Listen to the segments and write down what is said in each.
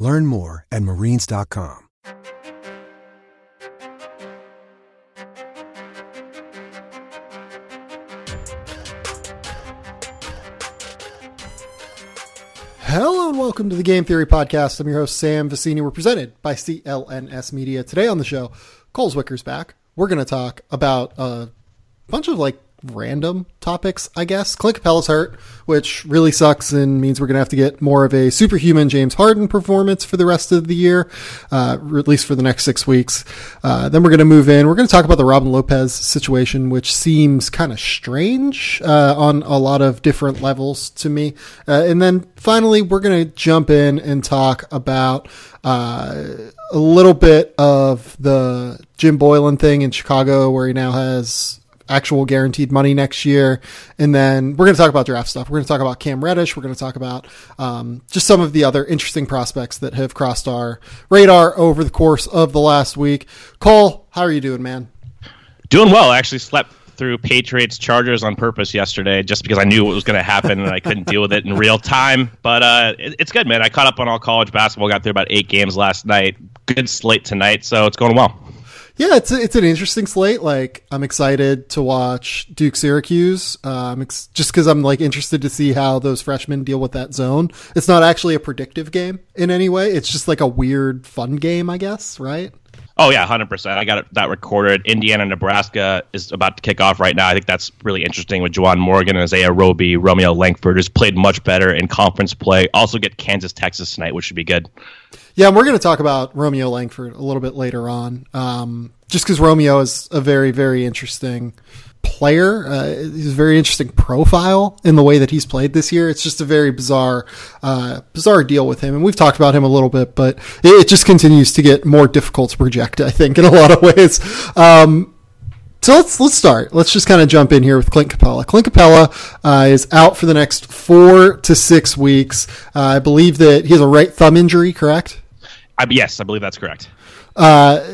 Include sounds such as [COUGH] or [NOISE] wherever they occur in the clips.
Learn more at marines.com. Hello and welcome to the Game Theory Podcast. I'm your host, Sam Vecenie. We're presented by CLNS Media. Today on the show, Cole Zwicker's back. We're going to talk about a bunch of like random topics, I guess. Clint Capela's hurt, which really sucks and means we're going to have to get more of a superhuman James Harden performance for the rest of the year, uh, at least for the next six weeks. Uh, then we're going to move in. We're going to talk about the Robin Lopez situation, which seems kind of strange uh, on a lot of different levels to me. Uh, and then finally, we're going to jump in and talk about uh, a little bit of the Jim Boylen thing in Chicago, where he now has actual guaranteed money next year. And then we're going to talk about draft stuff. We're going to talk about Cam Reddish. We're going to talk about um, just some of the other interesting prospects that have crossed our radar over the course of the last week. Cole, how are you doing, man? Doing well. I actually slept through Patriots Chargers on purpose yesterday just because I knew what was going to happen and I couldn't deal with it in real time. But uh, it, it's good, man. I caught up on all college basketball, got through about eight games last night. Good slate tonight, so it's going well. Yeah, it's a, it's an interesting slate. Like I'm excited to watch Duke Syracuse. Um, ex- just because I'm like interested to see how those freshmen deal with that zone. It's not actually a predictive game in any way. It's just like a weird fun game, I guess. Right? Oh yeah, hundred percent. I got that recorded. Indiana, Nebraska is about to kick off right now. I think that's really interesting with Juwan Morgan, and Isaiah Roby, Romeo Langford, who's played much better in conference play. Also get Kansas, Texas tonight, which should be good. Yeah, and we're going to talk about Romeo Langford a little bit later on. Um, just because Romeo is a very, very interesting player. Uh, he's a very interesting profile in the way that he's played this year. It's just a very bizarre, uh, bizarre deal with him. And we've talked about him a little bit, but it, it, just continues to get more difficult to project, I think, in a lot of ways. Um, so let's let's start. Let's just kind of jump in here with Clint Capela. Clint Capela uh, is out for the next four to six weeks. Uh, I believe that he has a right thumb injury. Correct? I, yes, I believe that's correct. Uh,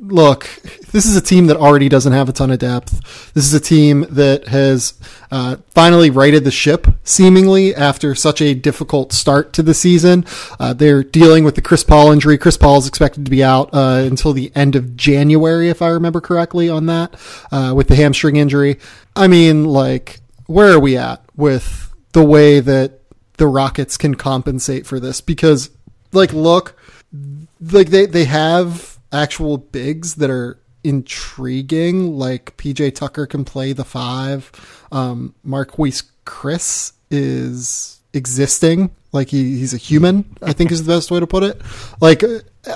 look, this is a team that already doesn't have a ton of depth. This is a team that has uh, finally righted the ship, seemingly after such a difficult start to the season. Uh, they're dealing with the Chris Paul injury. Chris Paul is expected to be out uh, until the end of January, if I remember correctly, on that uh, with the hamstring injury. I mean, like, where are we at with the way that the Rockets can compensate for this? Because, like, look, like they they have actual bigs that are intriguing. Like PJ Tucker can play the five. Um, Marquese Chriss is existing. Like he, he's a human, I think is the best way to put it. Like,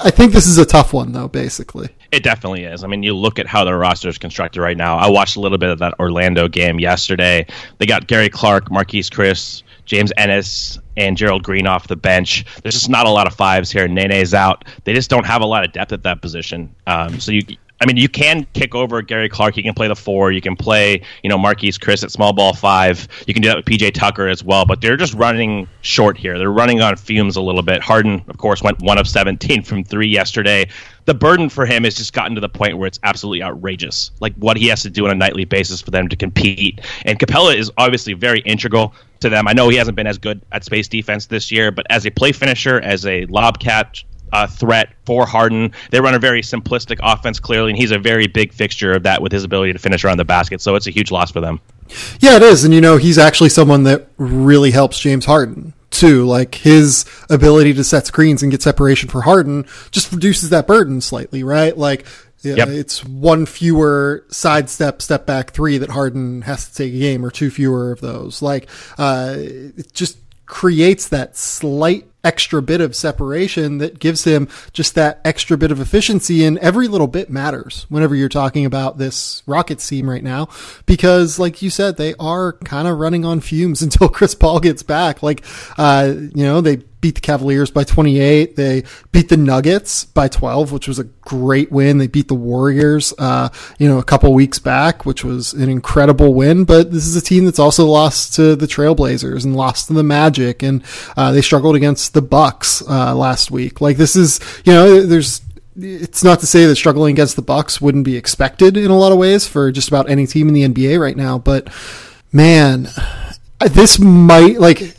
I think this is a tough one, though, basically. It definitely is. I mean, you look at how their roster is constructed right now. I watched a little bit of that Orlando game yesterday. They got Gary Clark, Marquese Chriss, James Ennis, and Gerald Green off the bench. There's just not a lot of fives here. Nene's out. They just don't have a lot of depth at that position. Um, so you, I mean, you can kick over Gary Clark. You can play the four. You can play, you know, Marquese Chriss at small ball five. You can do that with PJ Tucker as well. But they're just running short here. They're running on fumes a little bit. Harden, of course, went one of 17 from three yesterday. The burden for him has just gotten to the point where it's absolutely outrageous. Like what he has to do on a nightly basis for them to compete. And Capela is obviously very integral to them. I know he hasn't been as good at space defense this year, but as a play finisher, as a lob catch uh, threat for Harden. They run a very simplistic offense, clearly, and he's a very big fixture of that with his ability to finish around the basket. So it's a huge loss for them. Yeah, it is. And, you know, he's actually someone that really helps James Harden, too. Like, his ability to set screens and get separation for Harden just reduces that burden slightly, right? Like, yeah, yep. it's one fewer sidestep, step back three that Harden has to take a game, or two fewer of those. Like, uh, it just creates that slight extra bit of separation that gives him just that extra bit of efficiency and every little bit matters whenever you're talking about this Rockets team right now because like you said they are kind of running on fumes [LAUGHS] until Chris Paul gets back. Like uh, you know they beat the Cavaliers by 28. They beat the Nuggets by 12, which was a great win. They beat the Warriors, uh, you know, a couple weeks back, which was an incredible win. But this is a team that's also lost to the Trailblazers and lost to the Magic, and uh, they struggled against the Bucks uh, last week. Like this is, you know, there's it's not to say that struggling against the Bucks wouldn't be expected in a lot of ways for just about any team in the NBA right now, but man, this might like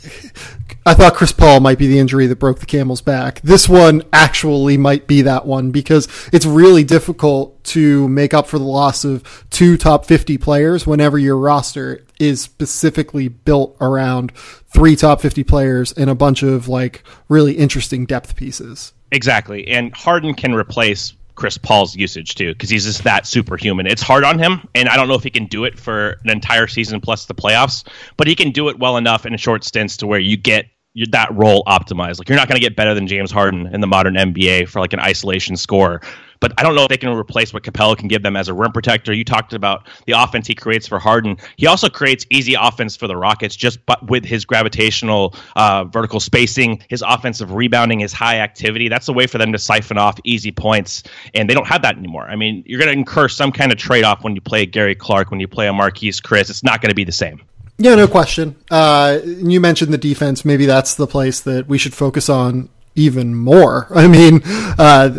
I thought Chris Paul might be the injury that broke the camel's back. This one actually might be that one because it's really difficult to make up for the loss of two top 50 players whenever your roster is specifically built around three top 50 players and a bunch of like really interesting depth pieces. Exactly. And Harden can replace Chris Paul's usage too, because he's just that superhuman. It's hard on him, and I don't know if he can do it for an entire season plus the playoffs, but he can do it well enough in a short stints to where you get that role optimized. Like you're not going to get better than James Harden in the modern NBA for like an isolation score. But I don't know if they can replace what Capela can give them as a rim protector. You talked about the offense he creates for Harden. He also creates easy offense for the Rockets just but with his gravitational uh, vertical spacing, his offensive rebounding, his high activity. That's a way for them to siphon off easy points, and they don't have that anymore. I mean, you're going to incur some kind of trade off when you play Gary Clark, when you play a Marquese Chriss. It's not going to be the same. Yeah, no question. Uh, you mentioned the defense. Maybe that's the place that we should focus on even more. [LAUGHS] I mean, uh,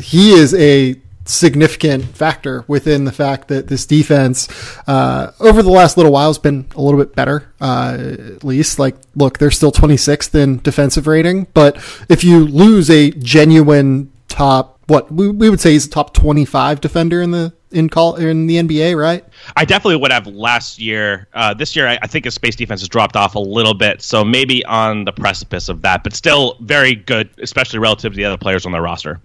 he is a significant factor within the fact that this defense uh, over the last little while has been a little bit better uh, at least like look they're still 26th in defensive rating but if you lose a genuine top what we, we would say he's a top 25 defender in the in call in the NBA, right? I definitely would have last year. Uh, this year, I, I, think his space defense has dropped off a little bit, so maybe on the precipice of that, but still very good, especially relative to the other players on their roster.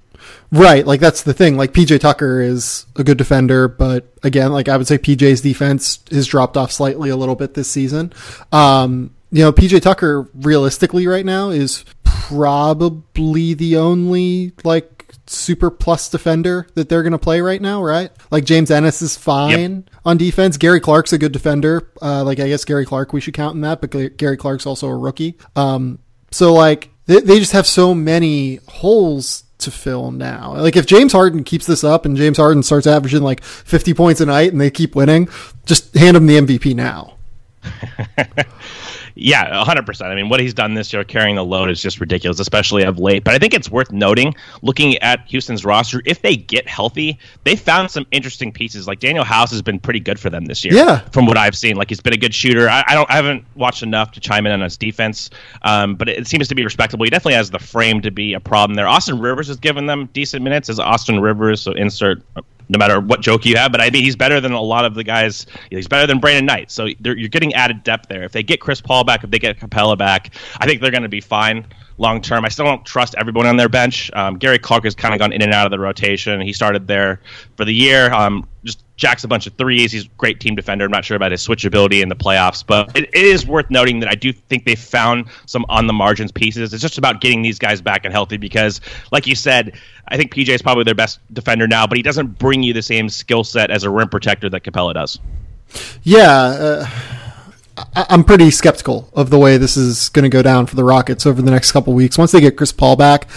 Right, like that's the thing. Like PJ Tucker is a good defender, but again, like I would say PJ's defense has dropped off slightly a little bit this season. Um, you know, PJ Tucker realistically right now is probably the only like super plus defender that they're going to play right now, right? Like James Ennis is fine yep. on defense. Gary Clark's a good defender. Uh, like I guess Gary Clark we should count in that, but Gary Clark's also a rookie. Um, so like they, they just have so many holes to fill now. Like if James Harden keeps this up and James Harden starts averaging like 50 points a night and they keep winning, just hand him the MVP now. [LAUGHS] Yeah, 100%. I mean, what he's done this year carrying the load is just ridiculous, especially of late. But I think it's worth noting, looking at Houston's roster, if they get healthy, they found some interesting pieces. Like Danuel House has been pretty good for them this year. Yeah. From what I've seen. Like he's been a good shooter. I, I don't I haven't watched enough to chime in on his defense, um, but it seems to be respectable. He definitely has the frame to be a problem there. Austin Rivers has given them decent minutes as Austin Rivers, so insert no matter what joke you have. But I mean, he's better than a lot of the guys. He's better than Brandon Knight. So you're getting added depth there. If they get Chris Paul back, if they get Capela back, I think they're going to be fine long term. I still don't trust everyone on their bench. Um, Gary Clark has kind of gone in and out of the rotation. He started there for the year. Um, just jacks a bunch of threes. He's a great team defender. I'm not sure about his switchability in the playoffs, but it, it is worth noting that I do think they found some on the margins pieces. It's just about getting these guys back and healthy because, like you said, I think PJ is probably their best defender now, but he doesn't bring you the same skill set as a rim protector that Capela does. Yeah. Uh... I'm pretty skeptical of the way this is going to go down for the Rockets over the next couple weeks. Once they get Chris Paul back,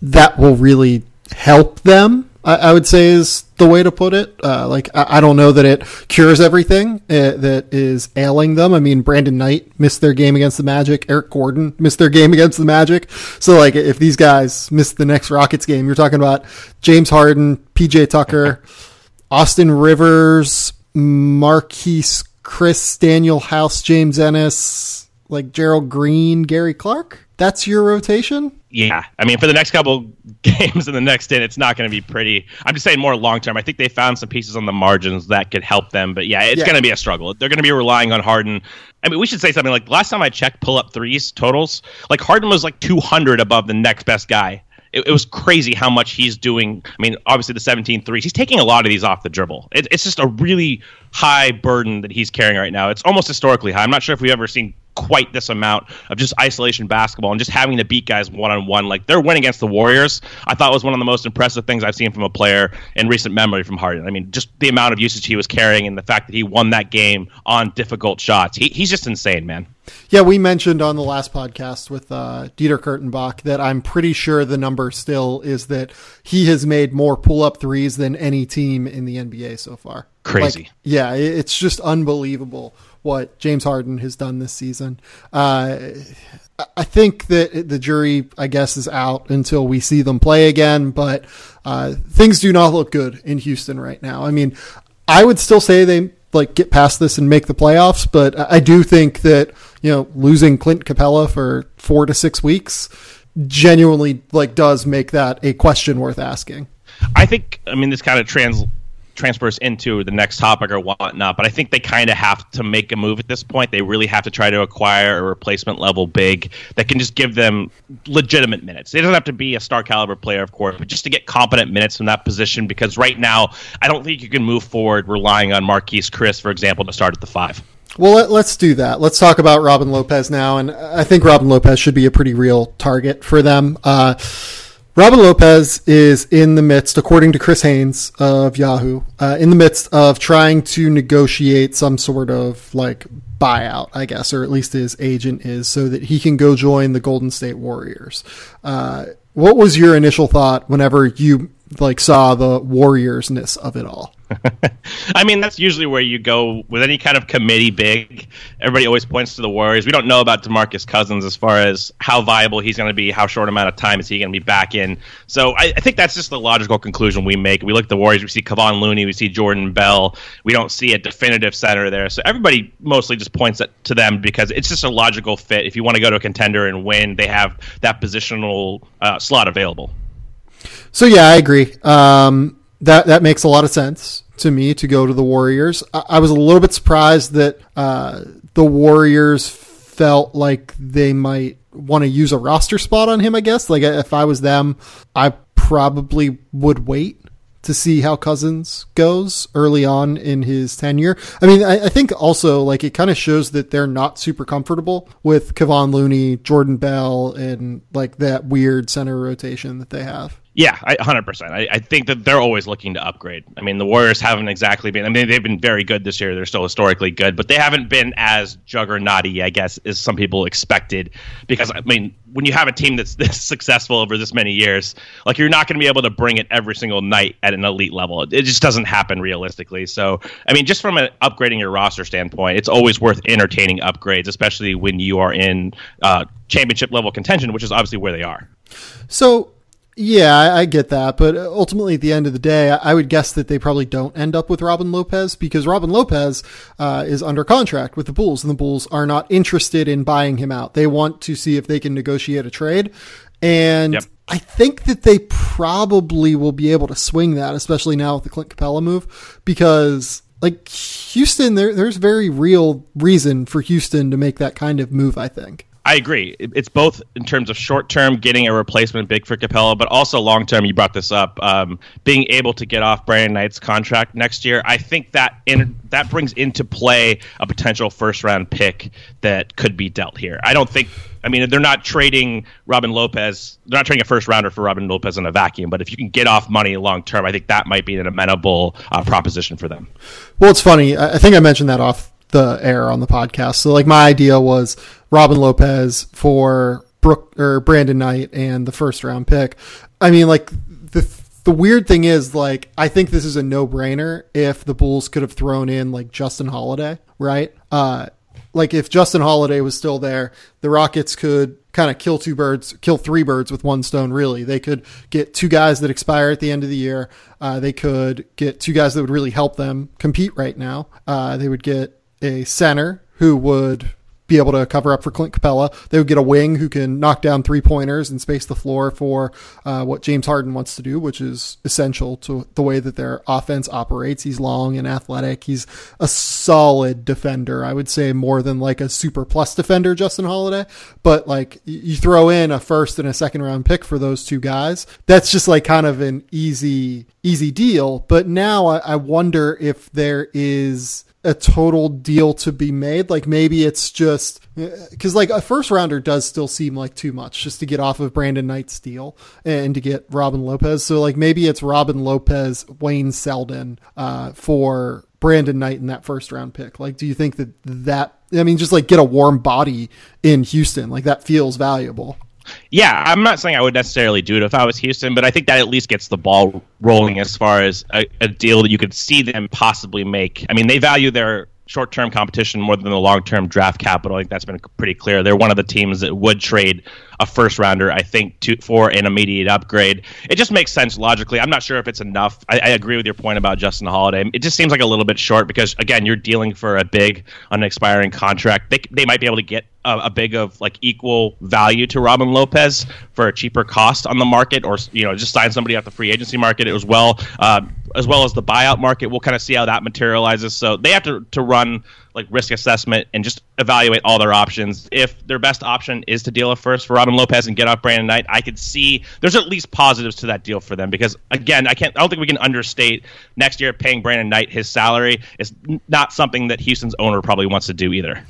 that will really help them I, I would say is the way to put it. Uh, like I, I, don't know that it cures everything uh, that is ailing them. I mean, Brandon Knight missed their game against the Magic. Eric Gordon missed their game against the Magic. So like, if these guys miss the next Rockets game, you're talking about James Harden, PJ Tucker, [LAUGHS] Austin Rivers, Marquese Chriss, Danuel House, James Ennis, like Gerald Green, Gary Clark. That's your rotation yeah, I mean, for the next couple [LAUGHS] games in the next ten, it's not going to be pretty. I'm just saying more long term. I think they found some pieces on the margins that could help them, but yeah, it's yeah. going to be a struggle. They're going to be relying on Harden. I mean, we should say something like last time I checked pull up threes totals, like Harden was like 200 above the next best guy. It, it, was crazy how much he's doing. I mean, obviously the 17 threes, he's taking a lot of these off the dribble. It, it's just a really high burden that he's carrying right now. It's almost historically high. I'm not sure if we've ever seen quite this amount of just isolation basketball and just having to beat guys one on one. Like their win against the Warriors, I thought was one of the most impressive things I've seen from a player in recent memory from Harden. I mean, just the amount of usage he was carrying and the fact that he won that game on difficult shots. He, he's just insane, man. Yeah, we mentioned on the last podcast with uh, Dieter Kurtenbach that I'm pretty sure the number still is that he has made more pull up threes than any team in the NBA so far. Crazy. Like, yeah, it's just unbelievable what James Harden has done this season. Uh, I think that the jury, I guess, is out until we see them play again, but uh, things do not look good in Houston right now. I mean, I would still say they like get past this and make the playoffs, but I do think that you know losing Clint Capela for four to six weeks genuinely like does make that a question worth asking. I think I mean this kind of trans transfers into the next topic or whatnot. But I think they kind of have to make a move at this point. They really have to try to acquire a replacement level big that can just give them legitimate minutes. They don't have to be a star caliber player, of course, but just to get competent minutes in that position. Because right now, I don't think you can move forward relying on Marquese Chriss, for example, to start at the five. Well, let, us do that. Let's talk about Robin Lopez now, and I think Robin Lopez should be a pretty real target for them. Uh, Robin Lopez is in the midst, according to Chris Haynes of Yahoo, uh, in the midst of trying to negotiate some sort of like buyout, I guess, or at least his agent is, so that he can go join the Golden State Warriors. Uh, what was your initial thought whenever you like saw the warriorsness of it all? [LAUGHS] I mean, that's usually where you go with any kind of committee big. Everybody always points to the Warriors. We don't know about DeMarcus Cousins as far as how viable he's going to be, how short amount of time is he going to be back in. So I, I, think that's just the logical conclusion we make. We look at the Warriors, we see Kevon Looney, we see Jordan Bell. We don't see a definitive center there. So everybody mostly just points to them because it's just a logical fit. If you want to go to a contender and win, they have that positional uh, slot available. So yeah, I agree. Um, that that makes a lot of sense to me to go to the Warriors. I, I was a little bit surprised that uh, the Warriors felt like they might want to use a roster spot on him. I guess like if I was them, I probably would wait to see how Cousins goes early on in his tenure. I mean, I, I think also like it kind of shows that they're not super comfortable with Kevon Looney, Jordan Bell, and like that weird center rotation that they have. Yeah, 100%. I, I, think that they're always looking to upgrade. I mean, the Warriors haven't exactly been, I mean, they've been very good this year. They're still historically good, but they haven't been as juggernauty, I guess, as some people expected. Because, I mean, when you have a team that's [LAUGHS] this successful over this many years, like, you're not going to be able to bring it every single night at an elite level. It just doesn't happen realistically. So, I mean, just from an upgrading your roster standpoint, it's always worth entertaining upgrades, especially when you are in uh, championship level contention, which is obviously where they are. So, yeah, I, get that, but ultimately, at the end of the day, I, would guess that they probably don't end up with Robin Lopez because Robin Lopez uh, is under contract with the Bulls, and the Bulls are not interested in buying him out. They want to see if they can negotiate a trade, and yep. I think that they probably will be able to swing that, especially now with the Clint Capela move, because like Houston, there, there's very real reason for Houston to make that kind of move. I think. I agree. It's both in terms of short term getting a replacement big for Capella, but also long term. You brought this up, um, being able to get off Brandon Knight's contract next year. I think that in, that brings into play a potential first round pick that could be dealt here. I don't think. I mean, they're not trading Robin Lopez. They're not trading a first rounder for Robin Lopez in a vacuum. But if you can get off money long term, I think that might be an amenable uh, proposition for them. Well, it's funny. I think I mentioned that off the air on the podcast. So like my idea was Robin Lopez for Brook or Brandon Knight and the first round pick. I mean, like the the weird thing is like I think this is a no brainer if the Bulls could have thrown in like Justin Holiday, right? Uh, like if Justin Holiday was still there, the Rockets could kind of kill two birds, kill three birds with one stone. Really, they could get two guys that expire at the end of the year. Uh, they could get two guys that would really help them compete right now. Uh, they would get a center who would be able to cover up for Clint Capella. They would get a wing who can knock down three pointers and space the floor for uh, what James Harden wants to do, which is essential to the way that their offense operates. He's long and athletic. He's a solid defender. I would say more than like a super plus defender, Justin Holiday. But like you throw in a first and a second round pick for those two guys, that's just like kind of an easy, easy deal. But now I, I wonder if there is a total deal to be made. Like maybe it's just because like a first rounder does still seem like too much just to get off of Brandon Knight's deal and to get Robin Lopez. So like maybe it's Robin Lopez, Wayne Selden uh, for Brandon Knight in that first round pick. Like, do you think that that I mean, just like get a warm body in Houston, like that feels valuable. Yeah, I'm not saying I would necessarily do it if I was Houston, but I think that at least gets the ball rolling as far as a, a deal that you could see them possibly make. I mean, they value their short term competition more than the long term draft capital. I think that's been pretty clear. They're one of the teams that would trade a first rounder, I think, to, for an immediate upgrade. It just makes sense logically. I'm not sure if it's enough. I, I, agree with your point about Justin Holiday. It just seems like a little bit short because, again, you're dealing for a big, unexpiring contract. They, they might be able to get a, a, big of like equal value to Robin Lopez for a cheaper cost on the market, or you know, just sign somebody off the free agency market as well, uh, as well as the buyout market. We'll kind of see how that materializes. So they have to to run like risk assessment and just evaluate all their options. If their best option is to deal a first for Robin Lopez and get off Brandon Knight, I could see there's at least positives to that deal for them because again, I can't I don't think we can understate next year paying Brandon Knight his salary is not something that Houston's owner probably wants to do either.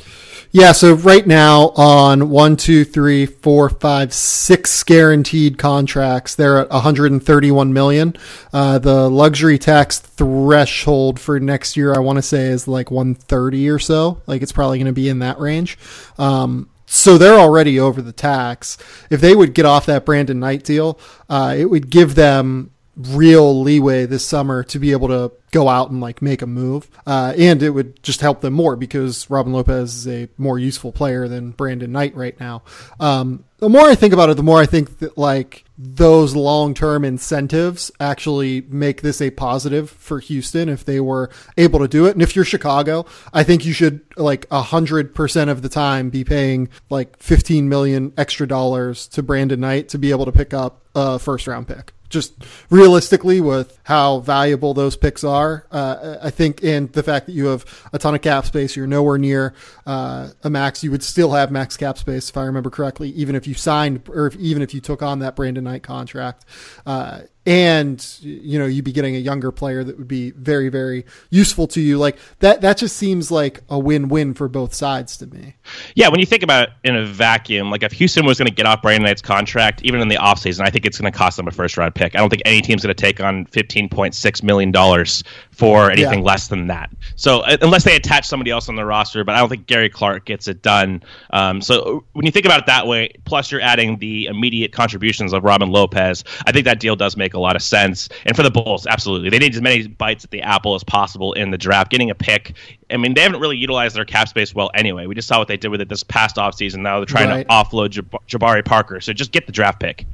Yeah, so right now on one, two, three, four, five, six guaranteed contracts, they're at 131 million. Uh, the luxury tax threshold for next year, I want to say, is like 130 or so. Like it's probably going to be in that range. Um, so they're already over the tax. If they would get off that Brandon Knight deal, uh, it would give them real leeway this summer to be able to go out and like make a move. Uh, and it would just help them more because Robin Lopez is a more useful player than Brandon Knight right now. Um, the more I think about it, the more I think that like those long term incentives actually make this a positive for Houston if they were able to do it. And if you're Chicago, I think you should like a hundred percent of the time be paying like 15 million extra dollars to Brandon Knight to be able to pick up a first round pick just realistically with how valuable those picks are. Uh, I think, and the fact that you have a ton of cap space, you're nowhere near uh, a max. You would still have max cap space, if I remember correctly, even if you signed or if, even if you took on that Brandon Knight contract. Uh, and you know you'd be getting a younger player that would be very very useful to you. Like that that just seems like a win-win for both sides to me. Yeah when you think about it in a vacuum like if houston was going to get off brandon knight's contract even in the offseason i think it's going to cost them a first round pick. I don't think any team's going to take on 15.6 million dollars for anything yeah. less than that. So uh, unless they attach somebody else on the roster but i don't think gary clark gets it done. Um, so when you think about it that way plus you're adding the immediate contributions of robin lopez i think that deal does make make a lot of sense. And for the Bulls, absolutely, they need as many bites at the apple as possible in the draft. Getting a pick, I mean, they haven't really utilized their cap space well anyway. We just saw what they did with it this past offseason. Now they're trying right. to offload Jab- Jabari Parker. So just get the draft pick.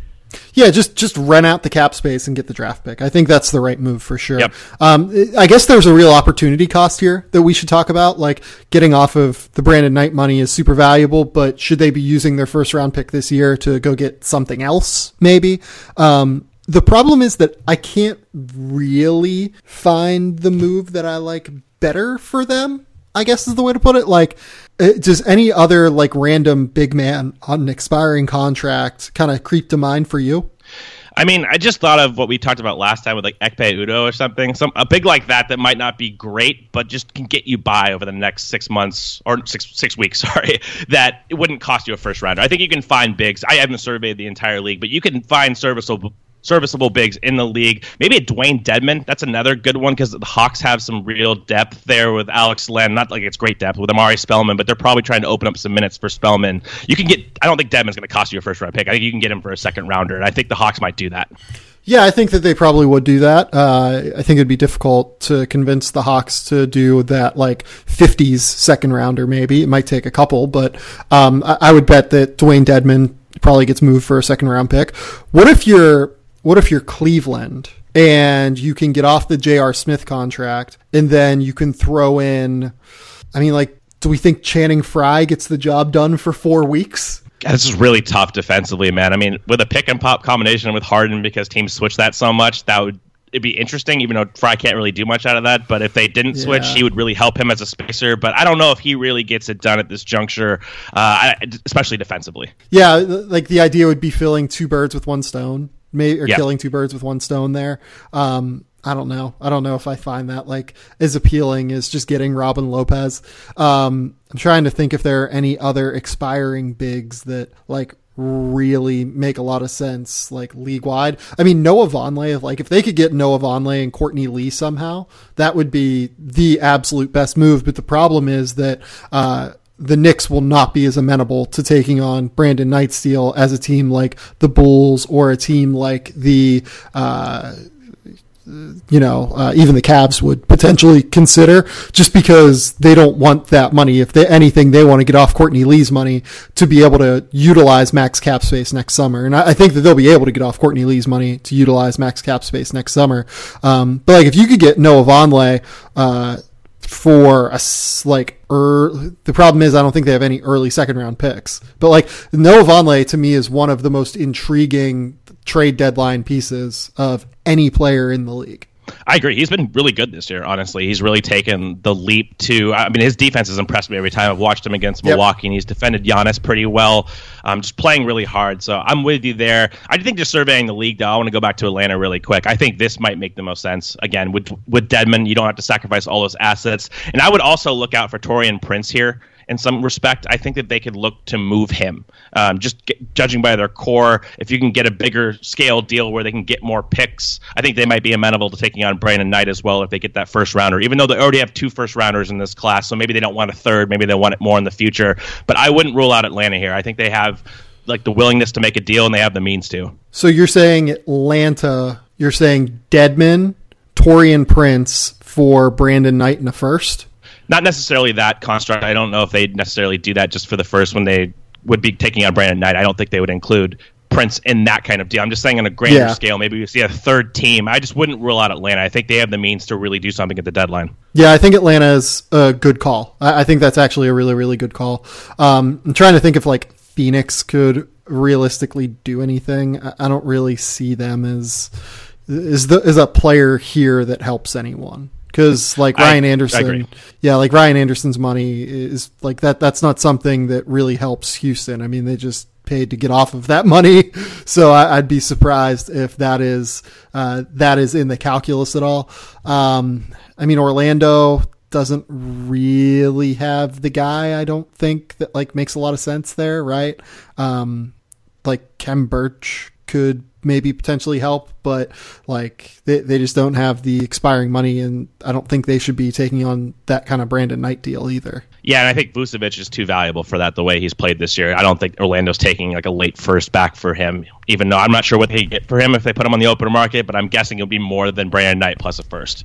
Yeah, just just rent out the cap space and get the draft pick. I think that's the right move for sure. Yep. Um, I guess there's a real opportunity cost here that we should talk about. Like getting off of the Brandon Knight money is super valuable, but should they be using their first round pick this year to go get something else? Maybe. Um, the problem is that I can't really find the move that I like better for them. I guess is the way to put it. Like, uh, does any other like random big man on an expiring contract kind of creep to mind for you? I mean, I just thought of what we talked about last time with like Ekpe Udoh or something. Some a big like that that might not be great, but just can get you by over the next six months or six six weeks. [LAUGHS] Sorry, that it wouldn't cost you a first rounder. I think you can find bigs. I haven't surveyed the entire league, but you can find serviceable serviceable bigs in the league. Maybe a Dewayne Dedmon. That's another good one because the Hawks have some real depth there with Alex Len. Not like it's great depth with Omari Spellman, but they're probably trying to open up some minutes for Spellman. You can get. I don't think Dedmon's going to cost you a first round pick. I think you can get him for a second rounder, and I think the Hawks might do that. Yeah, I think that they probably would do that. Uh, I think it'd be difficult to convince the Hawks to do that, like 50s second rounder. Maybe it might take a couple, but um, I, I would bet that Dewayne Dedmon probably gets moved for a second round pick. What if you're what if you're Cleveland and you can get off the J.R. Smith contract and then you can throw in, I mean, like, do we think Channing Frye gets the job done for four weeks? this is really tough defensively, man. I mean, with a pick and pop combination with Harden, because teams switch that so much, that would it'd be interesting, even though Frye can't really do much out of that. But if they didn't yeah. switch, he would really help him as a spacer. But I don't know if he really gets it done at this juncture, uh, especially defensively. Yeah, like the idea would be filling two birds with one stone may, or yep. killing two birds with one stone there. Um, I don't know. I don't know if I find that like as appealing as just getting Robin Lopez. Um, I'm trying to think if there are any other expiring bigs that like really make a lot of sense like league wide. I mean Noah Vonleh, like if they could get Noah Vonleh and Courtney Lee somehow, that would be the absolute best move. But the problem is that uh, the Knicks will not be as amenable to taking on Brandon Knight's deal as a team like the Bulls or a team like the uh, you know, uh, even the Cavs would potentially consider just because they don't want that money. If they, anything, they want to get off Courtney Lee's money to be able to utilize max cap space next summer. And I, I think that they'll be able to get off Courtney Lee's money to utilize max cap space next summer. Um, but like if you could get Noah Vonleh, uh, for a like er, the problem is I don't think they have any early second round picks. But like Noah Vonleh to me is one of the most intriguing trade deadline pieces of any player in the league. I agree. He's been really good this year. Honestly, he's really taken the leap to. I mean, his defense has impressed me every time I've watched him against Milwaukee, yep. and he's defended Giannis pretty well. Um, just playing really hard. So I'm with you there. I think just surveying the league, though, I want to go back to Atlanta really quick. I think this might make the most sense. Again, with with Dedmon, you don't have to sacrifice all those assets, and I would also look out for Taurean Prince here in some respect. I think that they could look to move him. Um, just get, judging by their core, if you can get a bigger scale deal where they can get more picks, I think they might be amenable to taking on Brandon Knight as well if they get that first rounder. Even though they already have two first rounders in this class, so maybe they don't want a third, maybe they want it more in the future. But I wouldn't rule out Atlanta here. I think they have like the willingness to make a deal and they have the means to. So you're saying Atlanta? You're saying Dedmon, Taurean Prince for Brandon Knight in the first? Not necessarily that construct. I don't know if they'd necessarily do that just for the first when they would be taking on Brandon Knight. I don't think they would include Prince in that kind of deal. I'm just saying on a grander yeah. scale, maybe we see a third team. I just wouldn't rule out Atlanta. I think they have the means to really do something at the deadline. Yeah, I think Atlanta is a good call. I, I think that's actually a really, really good call. Um, I'm trying to think if like Phoenix could realistically do anything. I, I don't really see them as is the is a player here that helps anyone because like Ryan I, Anderson, I yeah, like Ryan Anderson's money is like that. That's not something that really helps Houston. I mean, they just paid to get off of that [LAUGHS] money, so I, would be surprised if that is uh, that is in the calculus at all. Um, I mean, Orlando doesn't really have the guy. I don't think that like makes a lot of sense there, right? Um, like Khem Birch could maybe potentially help, but like they, they just don't have the expiring money, and I don't think they should be taking on that kind of Brandon Knight deal either. Yeah, and I think Vucevic is too valuable for that the way he's played this year. I don't think Orlando's taking like a late first back for him, even though I'm not sure what they get for him if they put him on the open market, but I'm guessing it'll be more than Brandon Knight plus a first.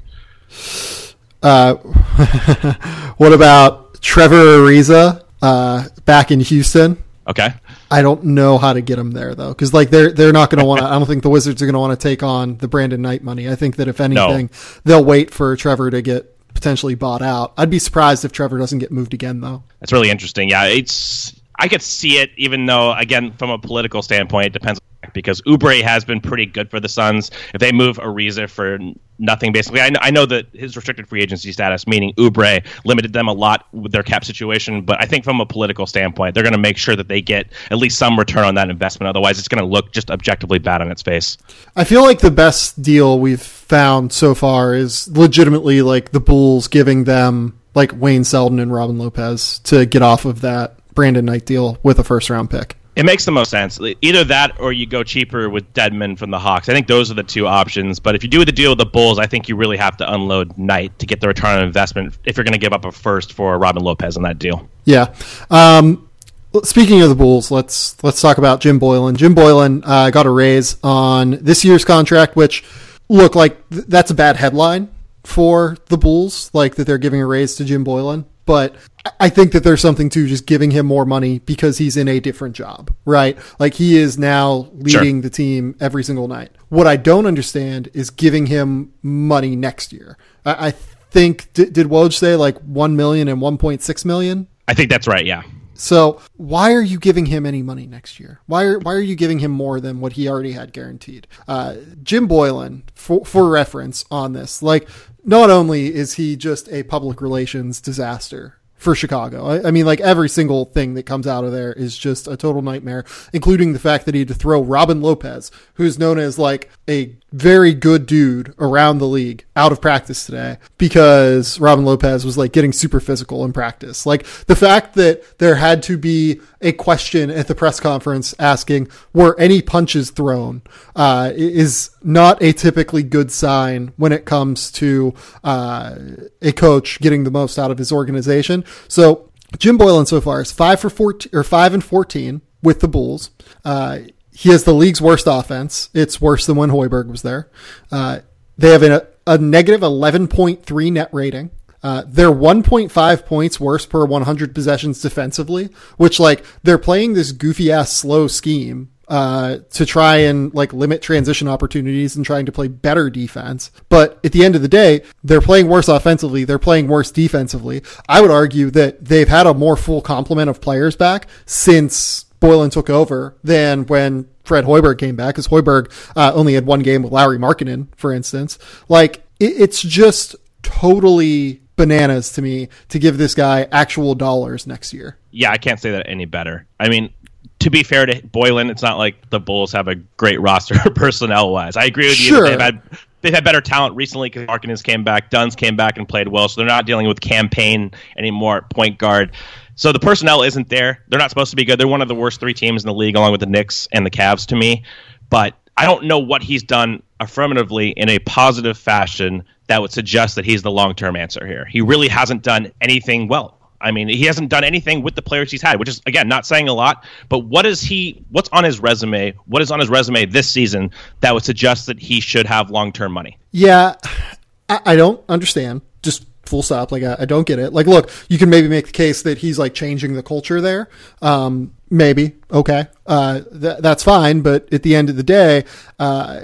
Uh, [LAUGHS] what about Trevor Ariza uh, back in Houston? Okay. I don't know how to get them there though, because like they're they're not going to want. to I don't think the Wizards are going to want to take on the Brandon Knight money. I think that if anything, no. they'll wait for Trevor to get potentially bought out. I'd be surprised if Trevor doesn't get moved again though. That's really interesting. Yeah, it's I could see it, even though again from a political standpoint, it depends because Oubre has been pretty good for the Suns. If they move Ariza for nothing, basically, I know, I know that his restricted free agency status, meaning Oubre, limited them a lot with their cap situation. But I think from a political standpoint, they're going to make sure that they get at least some return on that investment. Otherwise, it's going to look just objectively bad on its face. I feel like the best deal we've found so far is legitimately like the Bulls giving them like Wayne Selden and Robin Lopez to get off of that Brandon Knight deal with a first round pick. It makes the most sense. Either that or you go cheaper with Dedmon from the Hawks. I think those are the two options. But if you do the deal with the Bulls, I think you really have to unload Knight to get the return on investment if you're going to give up a first for Robin Lopez on that deal. Yeah. Um, speaking of the Bulls, let's let's talk about Jim Boylen. Jim Boylen uh, got a raise on this year's contract, which look like th- that's a bad headline for the Bulls, like that they're giving a raise to Jim Boylen but I think that there's something to just giving him more money because he's in a different job, right? Like he is now leading sure. the team every single night. What I don't understand is giving him money next year. I, I think did, did Woj say like one million and one point six million? I think that's right. Yeah. So why are you giving him any money next year? Why are why are you giving him more than what he already had guaranteed? Uh, Jim Boylen, for for reference on this, like not only is he just a public relations disaster for Chicago. I, I, mean, like every single thing that comes out of there is just a total nightmare, including the fact that he had to throw Robin Lopez, who's known as like a very good dude around the league out of practice today because Robin Lopez was like getting super physical in practice. Like the fact that there had to be a question at the press conference asking, were any punches thrown, uh, is not a typically good sign when it comes to uh, a coach getting the most out of his organization. So Jim Boylen so far is five for 14 or five and 14 with the Bulls. Uh, he has the league's worst offense. It's worse than when Hoiberg was there. Uh, they have a, a negative 11.3 net rating. Uh, they're 1.5 points worse per 100 possessions defensively, which like they're playing this goofy ass slow scheme uh, to try and like limit transition opportunities and trying to play better defense. But at the end of the day, they're playing worse offensively. They're playing worse defensively. I would argue that they've had a more full complement of players back since Boylen took over than when Fred Hoiberg came back, because Hoiberg uh, only had one game with Lauri Markkanen, for instance. Like, it, it's just totally bananas to me to give this guy actual dollars next year. Yeah, I can't say that any better. I mean, to be fair to Boylen, it's not like the Bulls have a great roster [LAUGHS] personnel wise. I agree with you. Sure. They've had they've had better talent recently because Markkanen came back, Duns came back and played well, so they're not dealing with Cam Payne anymore at point guard. So the personnel isn't there. They're not supposed to be good. They're one of the worst three teams in the league, along with the Knicks and the Cavs to me. But I don't know what he's done affirmatively in a positive fashion that would suggest that he's the long term answer here. He really hasn't done anything well. I mean, he hasn't done anything with the players he's had, which is again not saying a lot. But what is he? What's on his resume? What is on his resume this season that would suggest that he should have long term money? Yeah, I, I don't understand. Full stop. Like I, I, don't get it. Like, look, you can maybe make the case that he's like changing the culture there. Um, maybe okay, uh, th- that's fine. But at the end of the day, uh,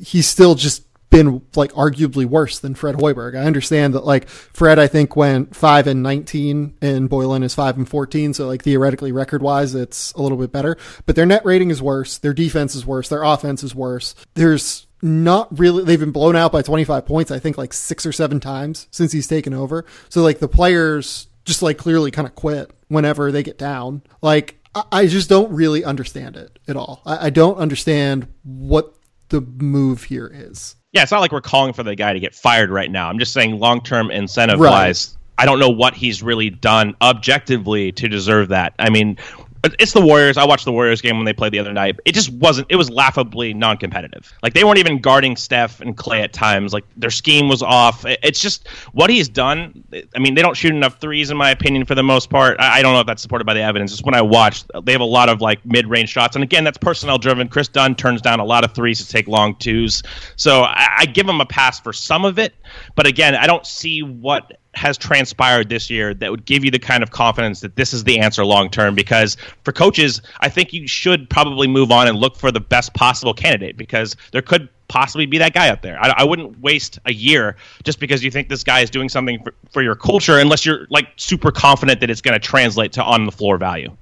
he's still just been like arguably worse than Fred Hoiberg. I understand that like Fred, I think went five and nineteen, and Boylen is five and fourteen. So like theoretically, record wise, it's a little bit better. But their net rating is worse. Their defense is worse. Their offense is worse. There's not really they've been blown out by 25 points i think like six or seven times since he's taken over. So like the players just like clearly kind of quit whenever they get down. Like i just don't really understand it at all. I don't understand what the move here is. Yeah it's not like we're calling for the guy to get fired right now. I'm just saying long-term incentive wise right. I don't know what he's really done objectively to deserve that. I mean, it's the Warriors. I watched the Warriors game when they played the other night. It just wasn't. It was laughably non-competitive. Like they weren't even guarding Steph and Clay at times. Like their scheme was off. It's just what he's done. I mean, they don't shoot enough threes, in my opinion, for the most part. I don't know if that's supported by the evidence. Just when I watched, they have a lot of like mid-range shots, and again, that's personnel driven. Kris Dunn turns down a lot of threes to take long twos, so I, I give him a pass for some of it. But again, I don't see what has transpired this year that would give you the kind of confidence that this is the answer long term? Because for coaches i think you should probably move on and look for the best possible candidate because there could possibly be that guy out there. I, I wouldn't waste a year just because you think this guy is doing something for, for your culture unless you're like super confident that it's going to translate to on the floor value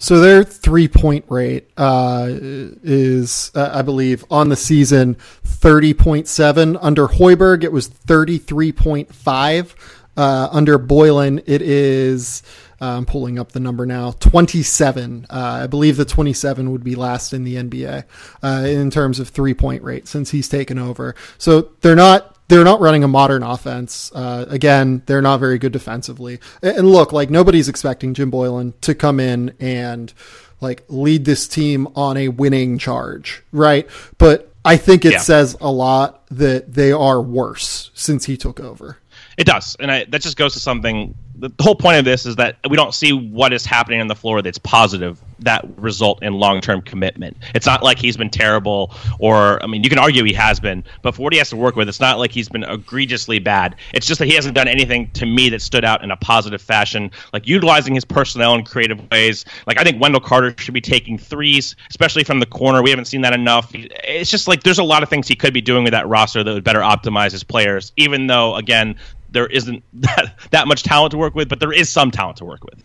so their three point rate uh, is, uh, I believe, on the season 30.7. Under Hoiberg, it was 33.5. Uh, under Boylen, it is. Uh, I'm pulling up the number now. 27. Uh, I believe the 27 would be last in the NBA uh, in terms of three point rate since he's taken over. So they're not they're not running a modern offense. Uh, again, they're not very good defensively. And look, like nobody's expecting Jim Boylen to come in and like lead this team on a winning charge, right? But I think it yeah. says a lot that they are worse since he took over. It does, and I, that just goes to something. The whole point of this is that we don't see what is happening on the floor that's positive that result in long term commitment. It's not like he's been terrible, or I mean, you can argue he has been, but for what he has to work with, it's not like he's been egregiously bad. It's just that he hasn't done anything to me that stood out in a positive fashion, like utilizing his personnel in creative ways. Like I think Wendell Carter should be taking threes, especially from the corner. We haven't seen that enough. It's just like there's a lot of things he could be doing with that roster that would better optimize his players. Even though, again, there isn't [LAUGHS] that, that much talent to work with, but there is some talent to work with.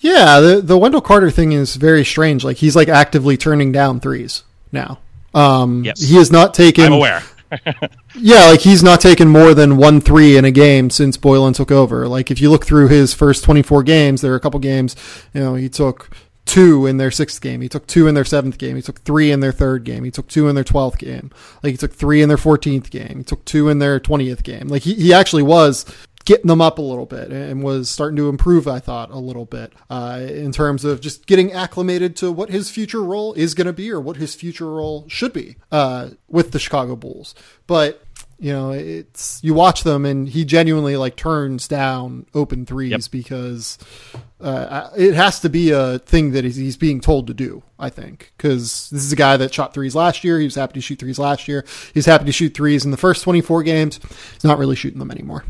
Yeah, the the Wendell Carter thing is very strange. Like he's like actively turning down threes now. Um, yes. he has not taken. I'm aware. [LAUGHS] yeah, like he's not taken more than one three in a game since Boylen took over. Like if you look through his first 24 games, there are a couple games, you know, he took two in their sixth game. He took two in their seventh game. He took three in their third game. He took two in their twelfth game. Like he took three in their fourteenth game. He took two in their twentieth game. Like he, he actually was getting them up a little bit and was starting to improve, I thought, a little bit uh, in terms of just getting acclimated to what his future role is going to be or what his future role should be uh, with the Chicago Bulls. But you know, it's you watch them and he genuinely like turns down open threes yep. because uh, it has to be a thing that he's being told to do. I think because this is a guy that shot threes last year. He was happy to shoot threes last year. He's happy to shoot threes in the first 24 games. He's not really shooting them anymore.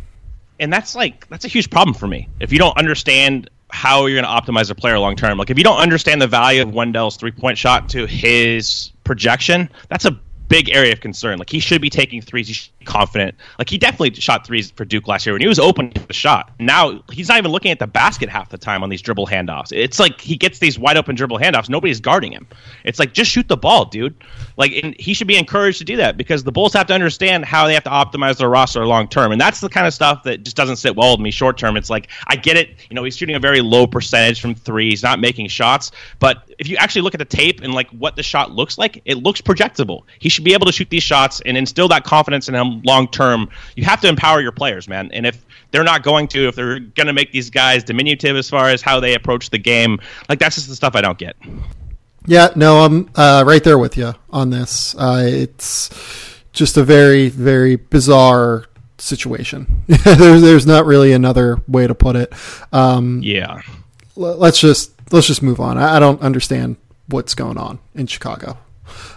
And that's like that's a huge problem for me. If you don't understand how you're going to optimize a player long term, like if you don't understand the value of Wendell's three point shot to his projection, that's a big area of concern. Like he should be taking threes. He confident. Like he definitely shot threes for Duke last year when he was open to the shot. Now he's not even looking at the basket half the time on these dribble handoffs. It's like he gets these wide open dribble handoffs. Nobody's guarding him. It's like just shoot the ball, dude. Like he should be encouraged to do that because the Bulls have to understand how they have to optimize their roster long term, and that's the kind of stuff that just doesn't sit well with me short term. It's like I get it. You know, he's shooting a very low percentage from three. He's not making shots, but if you actually look at the tape and like what the shot looks like, it looks projectable. He should be able to shoot these shots and instill that confidence in him long term. You have to empower your players, man. And if they're not going to, if they're going to make these guys diminutive as far as how they approach the game, like that's just the stuff I don't get. Yeah, no, I'm uh, right there with you on this. Uh, it's just a very, very bizarre situation. [LAUGHS] there's, there's not really another way to put it. Um, yeah. L- let's just let's just move on. I, I, don't understand what's going on in Chicago.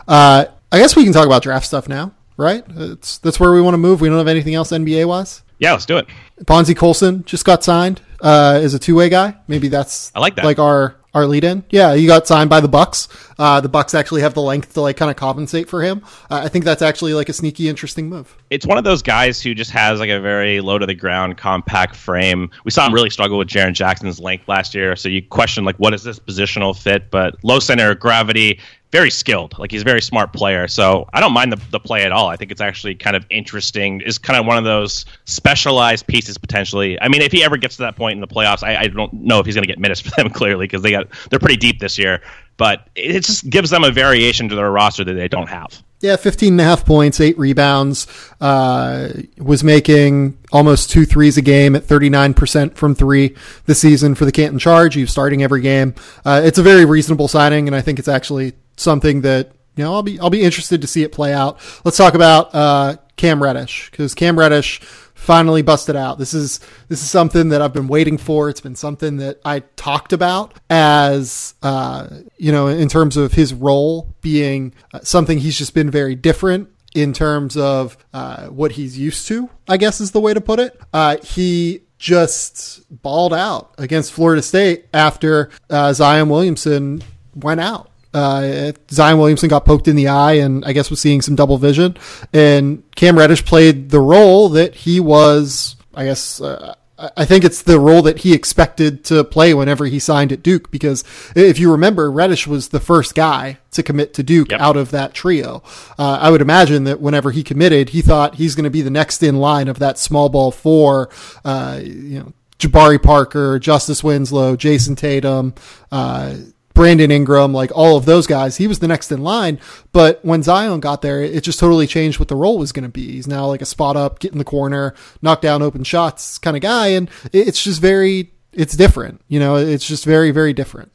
Uh, I guess we can talk about draft stuff now, right? It's that's where we want to move. We don't have anything else NBA wise. Yeah, let's do it. Bonzie Colson just got signed uh, as a two way guy. Maybe that's I like that. Like our our lead in. Yeah, he got signed by the Bucks. Uh, the Bucks actually have the length to like kind of compensate for him. Uh, I think that's actually like a sneaky, interesting move. It's one of those guys who just has like a very low to the ground, compact frame. We saw him really struggle with Jaren Jackson's length last year, so you question like what is this positional fit? But low center of gravity, very skilled. Like he's a very smart player. So I don't mind the, the play at all. I think it's actually kind of interesting. Is kind of one of those specialized pieces potentially. I mean, if he ever gets to that point in the playoffs, I, I don't know if he's going to get minutes [LAUGHS] for them clearly because they got they're pretty deep this year. But it just gives them a variation to their roster that they don't have. Yeah, 15 and a half points, eight rebounds, uh, was making almost two threes a game at 39% from three this season for the Canton Charge. He's starting every game. Uh, it's a very reasonable signing, and I think it's actually something that you know I'll be I'll be interested to see it play out. Let's talk about uh, Cam Reddish because Cam Reddish finally busted out. This is this is something that I've been waiting for. It's been something that I talked about as uh, you know in terms of his role being uh, something he's just been very different in terms of uh, what he's used to. I guess is the way to put it. Uh, he just balled out against Florida State after uh, Zion Williamson went out. Uh, Zion Williamson got poked in the eye and I guess was seeing some double vision. And Cam Reddish played the role that he was, I guess, uh, I think it's the role that he expected to play whenever he signed at Duke. Because if you remember, Reddish was the first guy to commit to Duke yep. out of that trio. Uh, I would imagine that whenever he committed, he thought he's going to be the next in line of that small ball four, uh, you know, Jabari Parker, Justice Winslow, Jayson Tatum, uh, Brandon Ingram, like all of those guys, he was the next in line. But when Zion got there, it just totally changed what the role was going to be. He's now like a spot up, get in the corner, knock down open shots kind of guy. And it's just very, it's different. You know, it's just very, very different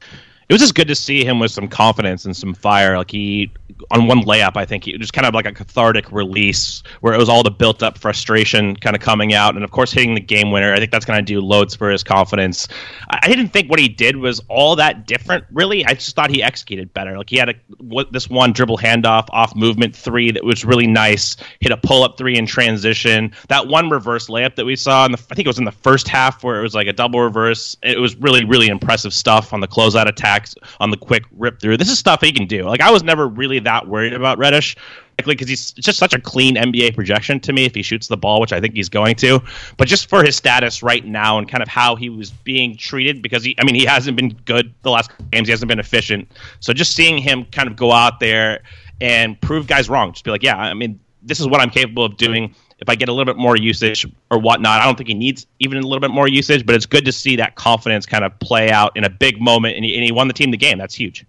it was just good to see him with some confidence and some fire. Like he, on one layup, I think it was kind of like a cathartic release where it was all the built up frustration kind of coming out, and of course hitting the game winner. I think that's going to do loads for his confidence. I didn't think what he did was all that different, really. I just thought he executed better. Like he had a what, this one dribble handoff off movement three that was really nice. Hit a pull up three in transition. That one reverse layup that we saw in the, I think it was in the first half where it was like a double reverse. It was really really impressive stuff on the closeout attack on the quick rip through. This is stuff he can do. Like I was never really that worried about Reddish, because he's just such a clean NBA projection to me if he shoots the ball, which I think he's going to. But just for his status right now and kind of how he was being treated, because he, I mean, he hasn't been good the last games. He hasn't been efficient. So just seeing him kind of go out there and prove guys wrong, just be like, yeah, I mean, this is what I'm capable of doing. If I get a little bit more usage or whatnot, I don't think he needs even a little bit more usage. But it's good to see that confidence kind of play out in a big moment, and he, and he won the team the game. That's huge.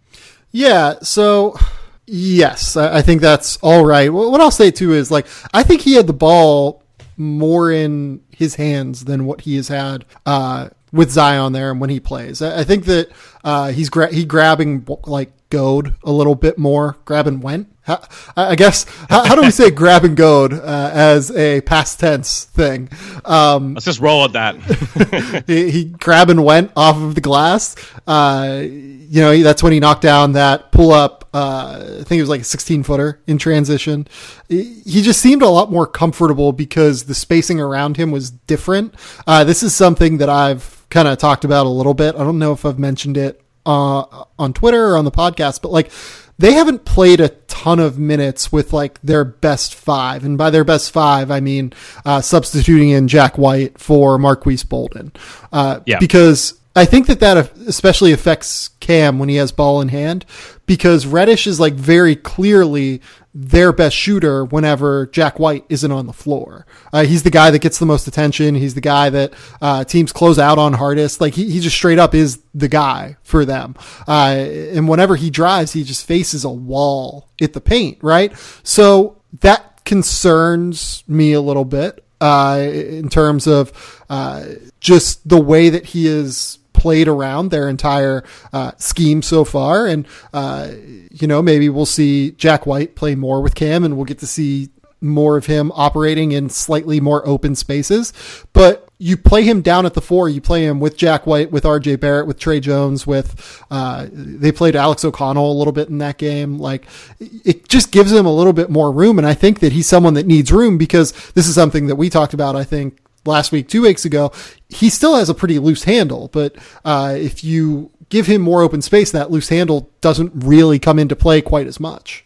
Yeah. So yes, I, think that's all right. What I'll say too is like I think he had the ball more in his hands than what he has had uh, with Zion there and when he plays. I think that uh, he's gra- he grabbing like goad a little bit more, grab and went. How, I guess how, how do we say grab and goad uh, as a past tense thing? Um, Let's just roll with that. [LAUGHS] he, he grab and went off of the glass. Uh, you know, that's when he knocked down that pull up. Uh, I think it was like a 16 footer in transition. He he just seemed a lot more comfortable because the spacing around him was different. Uh, this is something that I've kind of talked about a little bit. I don't know if I've mentioned it uh, on Twitter or on the podcast, but like they haven't played a ton of minutes with like their best five, and by their best five, I mean uh, substituting in Jack White for Marques Bolden, uh, Yeah. because I think that that especially affects Cam when he has ball in hand, because Reddish is like very clearly their best shooter whenever Jack White isn't on the floor. Uh, he's the guy that gets the most attention. He's the guy that uh, teams close out on hardest. Like he, he just straight up is the guy for them. Uh, and whenever he drives, he just faces a wall at the paint, right? So that concerns me a little bit uh, in terms of uh, just the way that he is played around their entire uh, scheme so far. And, uh, you know, maybe we'll see Jack White play more with Cam and we'll get to see more of him operating in slightly more open spaces. But you play him down at the four, you play him with Jack White, with RJ Barrett, with Tre Jones, with, uh, they played Alex O'Connell a little bit in that game. Like it just gives him a little bit more room. And I think that he's someone that needs room because this is something that we talked about, I think, last week, two weeks ago, he still has a pretty loose handle. But uh, if you give him more open space, that loose handle doesn't really come into play quite as much.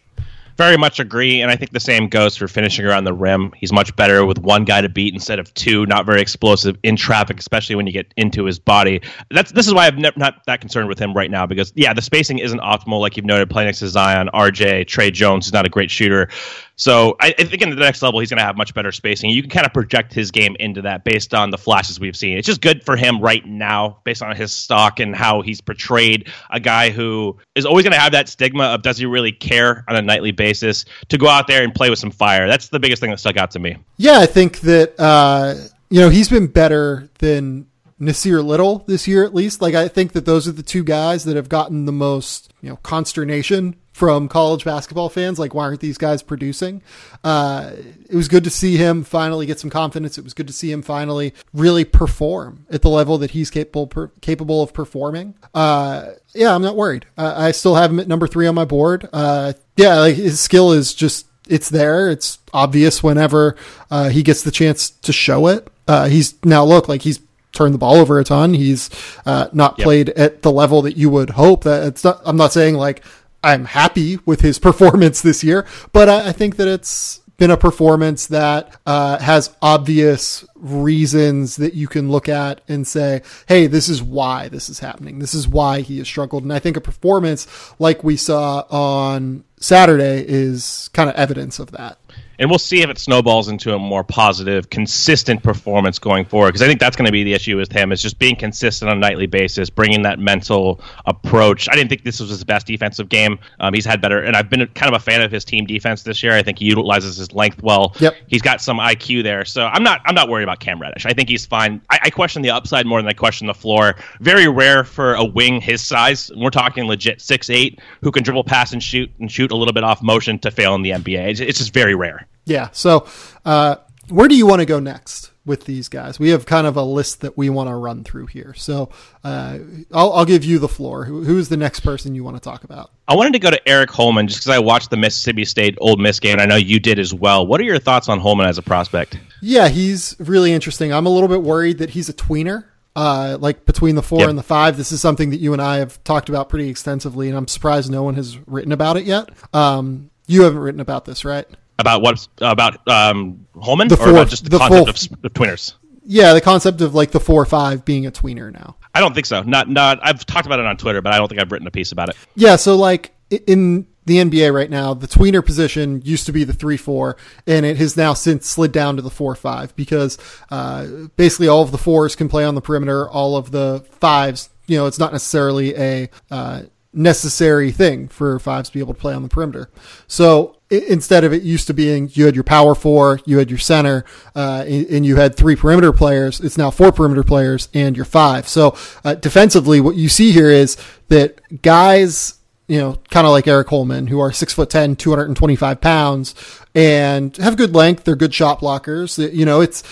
Very much agree, and I think the same goes for finishing around the rim. He's much better with one guy to beat instead of two. Not very explosive in traffic, especially when you get into his body. That's this is why I'm ne- not that concerned with him right now because yeah, the spacing isn't optimal, like you've noted. Playing next to Zion, RJ, Tre Jones is not a great shooter. So I, I think in the next level, he's going to have much better spacing. You can kind of project his game into that based on the flashes we've seen. It's just good for him right now, based on his stock and how he's portrayed a guy who is always going to have that stigma of does he really care on a nightly basis to go out there and play with some fire. That's the biggest thing that stuck out to me. Yeah, I think that uh, you know he's been better than Nassir Little this year, at least. Like I think that those are the two guys that have gotten the most you know consternation from college basketball fans. Like, why aren't these guys producing? Uh, it was good to see him finally get some confidence. It was good to see him finally really perform at the level that he's capable per, capable of performing. Uh, yeah, I'm not worried. Uh, I still have him at number three on my board. Uh, yeah, like his skill is just it's there. It's obvious whenever uh, he gets the chance to show it. Uh, he's now look like he's turned the ball over a ton. He's uh, not Yep. played at the level that you would hope. That it's not. I'm not saying like I'm happy with his [LAUGHS] performance this year, but I, I think that it's been a performance that uh, has obvious reasons that you can look at and say, hey, this is why this is happening. This is why he has struggled. And I think a performance like we saw on Saturday is kind of evidence of that. And we'll see if it snowballs into a more positive, consistent performance going forward. Because I think that's going to be the issue with him is just being consistent on a nightly basis, bringing that mental approach. I didn't think this was his best defensive game. Um, he's had better, and I've been kind of a fan of his team defense this year. I think he utilizes his length well. Yep. He's got some IQ there, so I'm not I'm not worried about Cam Reddish. I think he's fine. I, I question the upside more than I question the floor. Very rare for a wing his size. We're talking legit six eight who can dribble, pass, and shoot, and shoot a little bit off motion to fail in the NBA. It's, it's just very rare. Yeah. So, uh, where do you want to go next with these guys? We have kind of a list that we want to run through here. So, uh, I'll, I'll give you the floor. Who, who is the next person you want to talk about? I wanted to go to Aric Holman just because I watched the Mississippi State Ole Miss game, and I know you did as well. What are your thoughts on Holman as a prospect? Yeah, he's really interesting. I'm a little bit worried that he's a tweener. Uh, like between the four Yep. and the five, this is something that you and I have talked about pretty extensively, and I'm surprised no one has written about it yet. Um, you haven't written about this, right? About what? About um, Holman, The or four- about just the, the concept full- of, of tweeners? Yeah, the concept of like the four or five being a tweener now. I don't think so. Not not. I've talked about it on Twitter, but I don't think I've written a piece about it. Yeah, so like in the NBA right now, the tweener position used to be the three four, and it has now since slid down to the four five because uh, basically all of the fours can play on the perimeter, all of the fives. You know, it's not necessarily a uh, necessary thing for fives to be able to play on the perimeter. So instead of it used to being you had your power four, you had your center, uh, and you had three perimeter players. It's now four perimeter players and your five. So uh, defensively, what you see here is that guys, you know, kind of like Aric Holman, who are six foot 10, 225 pounds and have good length. They're good shot blockers. You know, it's,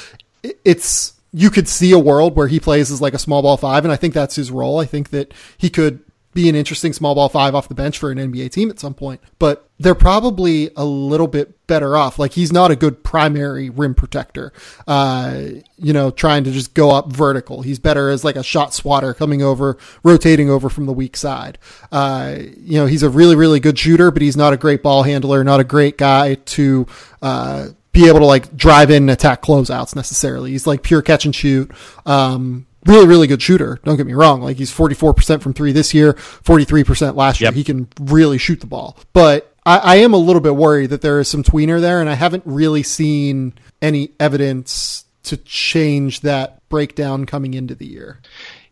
it's, you could see a world where he plays as like a small ball five, and I think that's his role. I think that he could be an interesting small ball five off the bench for an NBA team at some point, but they're probably a little bit better off. Like he's not a good primary rim protector, uh, you know, trying to just go up vertical. He's better as like a shot swatter coming over, rotating over from the weak side. Uh, you know, he's a really, really good shooter, but he's not a great ball handler, not a great guy to, uh, be able to like drive in and attack closeouts necessarily. He's like pure catch and shoot. Um, really, really good shooter. Don't get me wrong. Like he's 44% from three this year, 43% last year. Yep. He can really shoot the ball. But I, I, am a little bit worried that there is some tweener there, and I haven't really seen any evidence to change that breakdown coming into the year.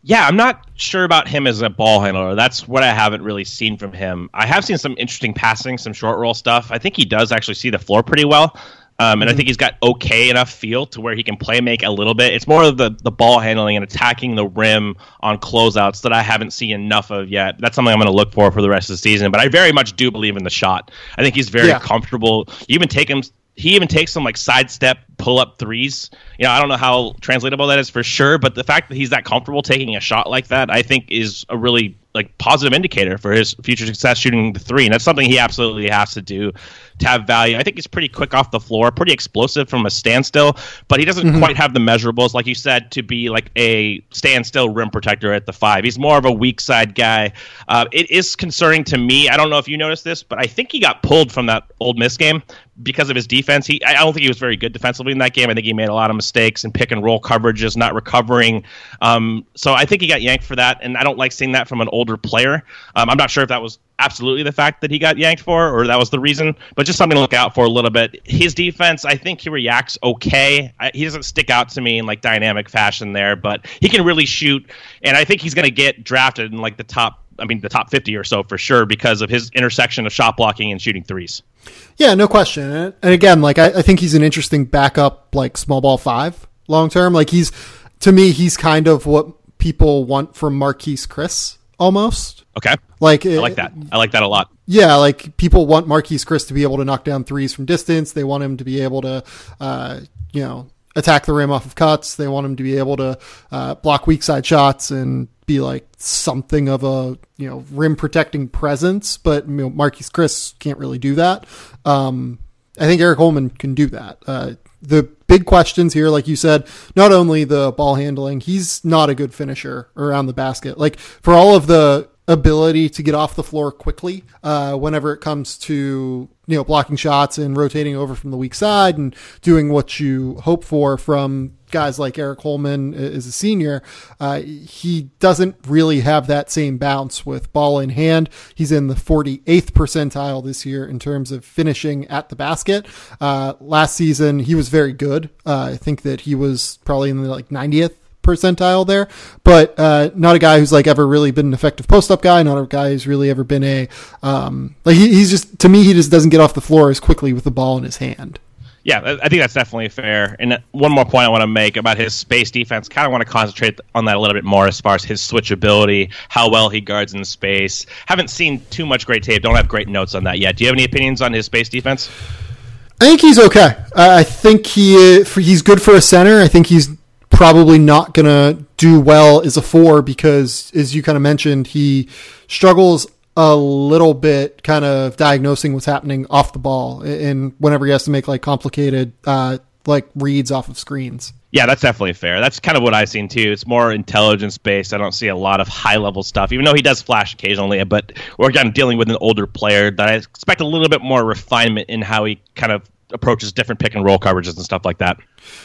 Yeah, I'm not sure about him as a ball handler. That's what I haven't really seen from him. I have seen some interesting passing, some short roll stuff. I think he does actually see the floor pretty well. Um, and mm-hmm. I think he's got okay enough feel to where he can play make a little bit. It's more of the, the ball handling and attacking the rim on closeouts that I haven't seen enough of yet. That's something I'm going to look for for the rest of the season. But I very much do believe in the shot. I think he's very yeah. comfortable. You even take him. He even takes some like sidestep pull up threes. You know, I don't know how translatable that is for sure, but the fact that he's that comfortable taking a shot like that, I think, is a really like positive indicator for his future success shooting the three, and that's something he absolutely has to do to have value. I think he's pretty quick off the floor, pretty explosive from a standstill, but he doesn't mm-hmm. quite have the measurables, like you said, to be like a standstill rim protector at the five. He's more of a weak side guy. Uh, it is concerning to me. I don't know if you noticed this, but I think he got pulled from that Ole Miss game because of his defense. He, I don't think he was very good defensively in that game. I think he made a lot of mistakes and pick and roll coverages, not recovering. Um, so I think he got yanked for that, and I don't like seeing that from an older player. Um, I'm not sure if that was absolutely the fact that he got yanked for, or that was the reason, but just something to look out for a little bit. His defense, I think he reacts okay. I, he doesn't stick out to me in like dynamic fashion there, but he can really shoot, and I think he's going to get drafted in like the top. I mean, the top 50 or so for sure because of his intersection of shot blocking and shooting threes. Yeah, no question. And again, like I, I think he's an interesting backup, like small ball five long term. Like he's to me, he's kind of what people want from Marquese Chriss almost. Okay. Like I like that. I like that a lot. Yeah, like people want Marquese Chriss to be able to knock down threes from distance. They want him to be able to, uh, you know, attack the rim off of cuts. They want him to be able to uh, block weak side shots and be like something of a you know rim protecting presence. But you know, Marquese Chriss can't really do that. Um, I think Aric Holman can do that. Uh, the big questions here, like you said, not only the ball handling, he's not a good finisher around the basket. Like for all of the ability to get off the floor quickly uh, whenever it comes to you know blocking shots and rotating over from the weak side and doing what you hope for from guys like Aric Holman is a senior. Uh, he doesn't really have that same bounce with ball in hand. He's in the 48th percentile this year in terms of finishing at the basket. Uh, last season he was very good. Uh, I think that he was probably in the like 90th percentile there, but uh, not a guy who's like ever really been an effective post up guy. Not a guy who's really ever been a um, like he, he's just to me he just doesn't get off the floor as quickly with the ball in his hand. Yeah, I think that's definitely fair. And one more point I want to make about his space defense. Kind of want to concentrate on that a little bit more as far as his switchability, how well he guards in space. Haven't seen too much great tape. Don't have great notes on that yet. Do you have any opinions on his space defense? I think he's okay. I think he uh, he's good for a center. I think he's probably not going to do well as a four because, as you kind of mentioned, he struggles a little bit kind of diagnosing what's happening off the ball and whenever he has to make like complicated uh, like reads off of screens. Yeah, that's definitely fair. That's kind of what I've seen too. It's more intelligence based. I don't see a lot of high level stuff, even though he does flash occasionally. But we're kind of dealing with an older player that I expect a little bit more refinement in how he kind of approaches different pick and roll coverages and stuff like that.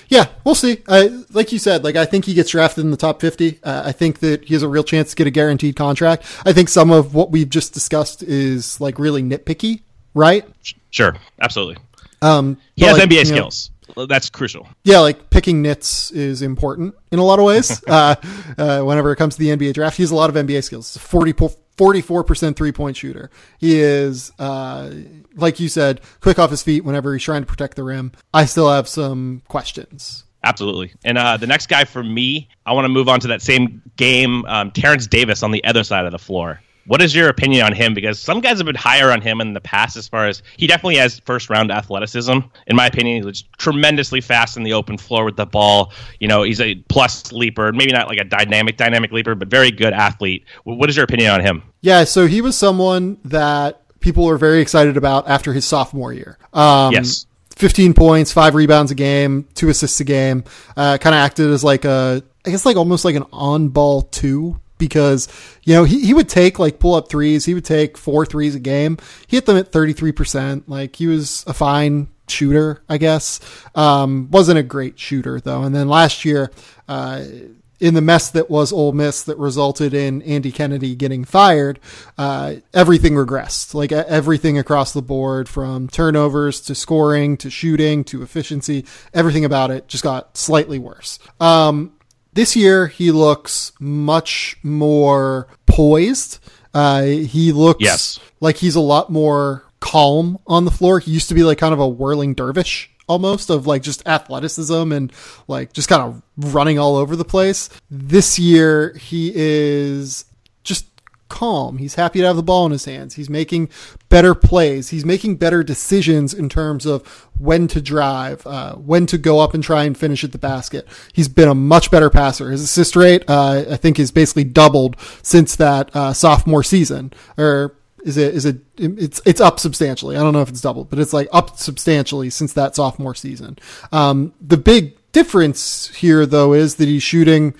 Yeah, we'll see. I, like you said, like I think he gets drafted in the top 50. Uh, I think that he has a real chance to get a guaranteed contract. I think some of what we've just discussed is like really nitpicky, right? Sure, absolutely. Um, he has like, NBA skills. Know, That's crucial. Yeah, like picking nits is important in a lot of ways. [LAUGHS] uh, uh, whenever it comes to the NBA draft, he has a lot of NBA skills. 40, 44% three point shooter. He is, uh, like you said, quick off his feet whenever he's trying to protect the rim. I still have some questions. Absolutely. And uh, the next guy for me, I want to move on to that same game, um, Terrence Davis on the other side of the floor. What is your opinion on him? Because some guys have been higher on him in the past, as far as he definitely has first round athleticism. In my opinion, he's tremendously fast in the open floor with the ball. You know, he's a plus leaper, maybe not like a dynamic, dynamic leaper, but very good athlete. What is your opinion on him? Yeah, so he was someone that people were very excited about after his sophomore year. Um, yes. 15 points, five rebounds a game, two assists a game. Uh, kind of acted as like a, I guess like almost like an on ball two because you know he, he would take like pull up threes he would take four threes a game he hit them at 33% like he was a fine shooter i guess um, wasn't a great shooter though and then last year uh, in the mess that was Ole Miss that resulted in Andy Kennedy getting fired, uh, everything regressed. Like everything across the board, from turnovers to scoring to shooting to efficiency, everything about it just got slightly worse. Um, this year, he looks much more poised. Uh, he looks yes. like he's a lot more calm on the floor. He used to be like kind of a whirling dervish almost of like just athleticism and like just kind of running all over the place. This year, he is just calm. He's happy to have the ball in his hands. He's making better plays. He's making better decisions in terms of when to drive, uh, when to go up and try and finish at the basket. He's been a much better passer. His assist rate, uh, I think, is basically doubled since that uh, sophomore season. Or is it? Is it? It's it's up substantially. I don't know if it's doubled, but it's like up substantially since that sophomore season. Um, the big difference here, though, is that he's shooting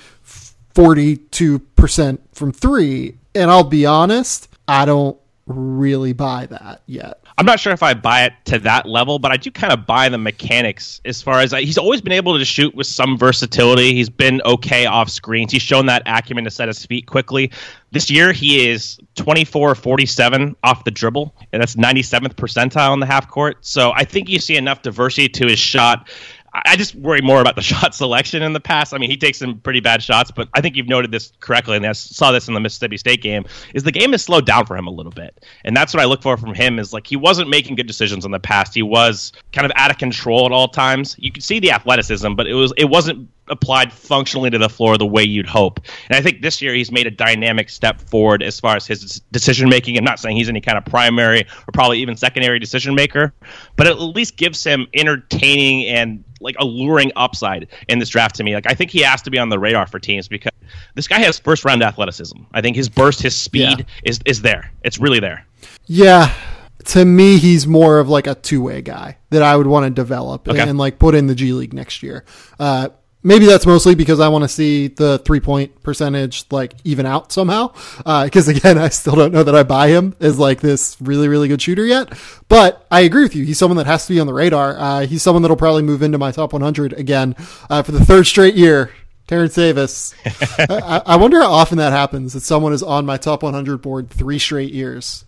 42% from three and I'll be honest, I don't really buy that yet. I'm not sure if I buy it to that level, but I do kind of buy the mechanics as far as he's always been able to shoot with some versatility. He's been okay off screens. He's shown that acumen to set his feet quickly. This year, he is 24 47 off the dribble, and that's 97th percentile in the half court. So I think you see enough diversity to his shot I just worry more about the [LAUGHS] shot selection in the past. I mean, he takes some pretty bad shots, but I think you've noted this correctly, and I saw this in the Mississippi State game. Is the game has slowed down for him a little bit, and that's what I look for from him. Is like he wasn't making good decisions in the past. He was kind of out of control at all times. You could see the athleticism, but it was it wasn't applied functionally to the floor the way you'd hope. And I think this year he's made a dynamic step forward as far as his decision making. I'm not saying he's any kind of primary or probably even secondary decision maker, but it at least gives him entertaining and like alluring upside in this draft to me. Like I think he has to be on the radar for teams because this guy has first round athleticism. I think his burst, his speed yeah. is is there. It's really there. Yeah. To me, he's more of like a two way guy that I would want to develop okay. and, and, like put in the G League next year. Uh, maybe that's mostly because I want to see the three point percentage like even out somehow. Because uh, again, [LAUGHS] I still don't know that I buy him as like this really really good shooter yet. But I agree with you. He's someone that has to be on the radar. Uh, he's someone that'll probably move into my top 100 again uh, for the third straight year. Terrence Davis. [LAUGHS] I, I, wonder how often that happens that someone is on my top 100 board three straight years.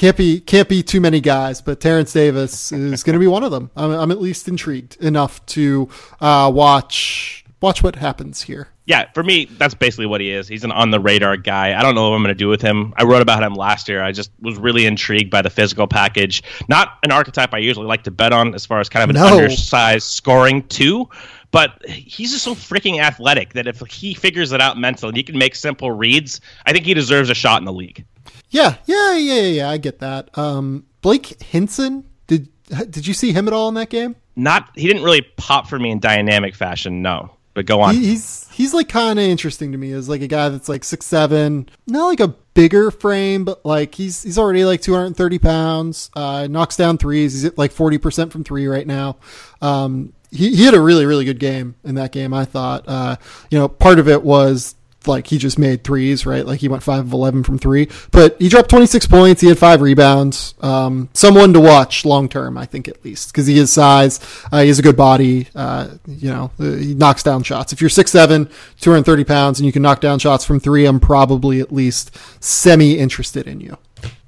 Can't be can't be too many guys, but Terrence Davis is going to be one of them. I'm, I'm, at least intrigued enough to uh, watch watch what happens here. Yeah, for me, that's basically what he is. He's an on the radar guy. I don't know what I'm going to do with him. I wrote about him last year. I just was really intrigued by the physical package. Not an archetype I usually like to bet on as far as kind of an no. undersized scoring two but he's just so freaking athletic that if he figures it out mentally, he can make simple reads. I think he deserves a shot in the league. Yeah, yeah, yeah, yeah. yeah. I get that. Um, Blake Hinson, did did you see him at all in that game? Not. He didn't really pop for me in dynamic fashion. No, but go on. He, he's he's like kind of interesting to me as like a guy that's like six seven, not like a bigger frame, but like he's he's already like two hundred and thirty pounds. Uh, knocks down threes. He's at like forty percent from three right now. Um, he, he had a really really good game in that game. I thought. Uh, you know, part of it was like he just made threes, right? Like he went five of eleven from three, but he dropped twenty six points. He had five rebounds. Um, someone to watch long term, I think at least, because he has size. Uh, he has a good body. Uh, you know, uh, he knocks down shots. If you're six seven, two hundred thirty pounds, and you can knock down shots from three, I'm probably at least semi interested in you.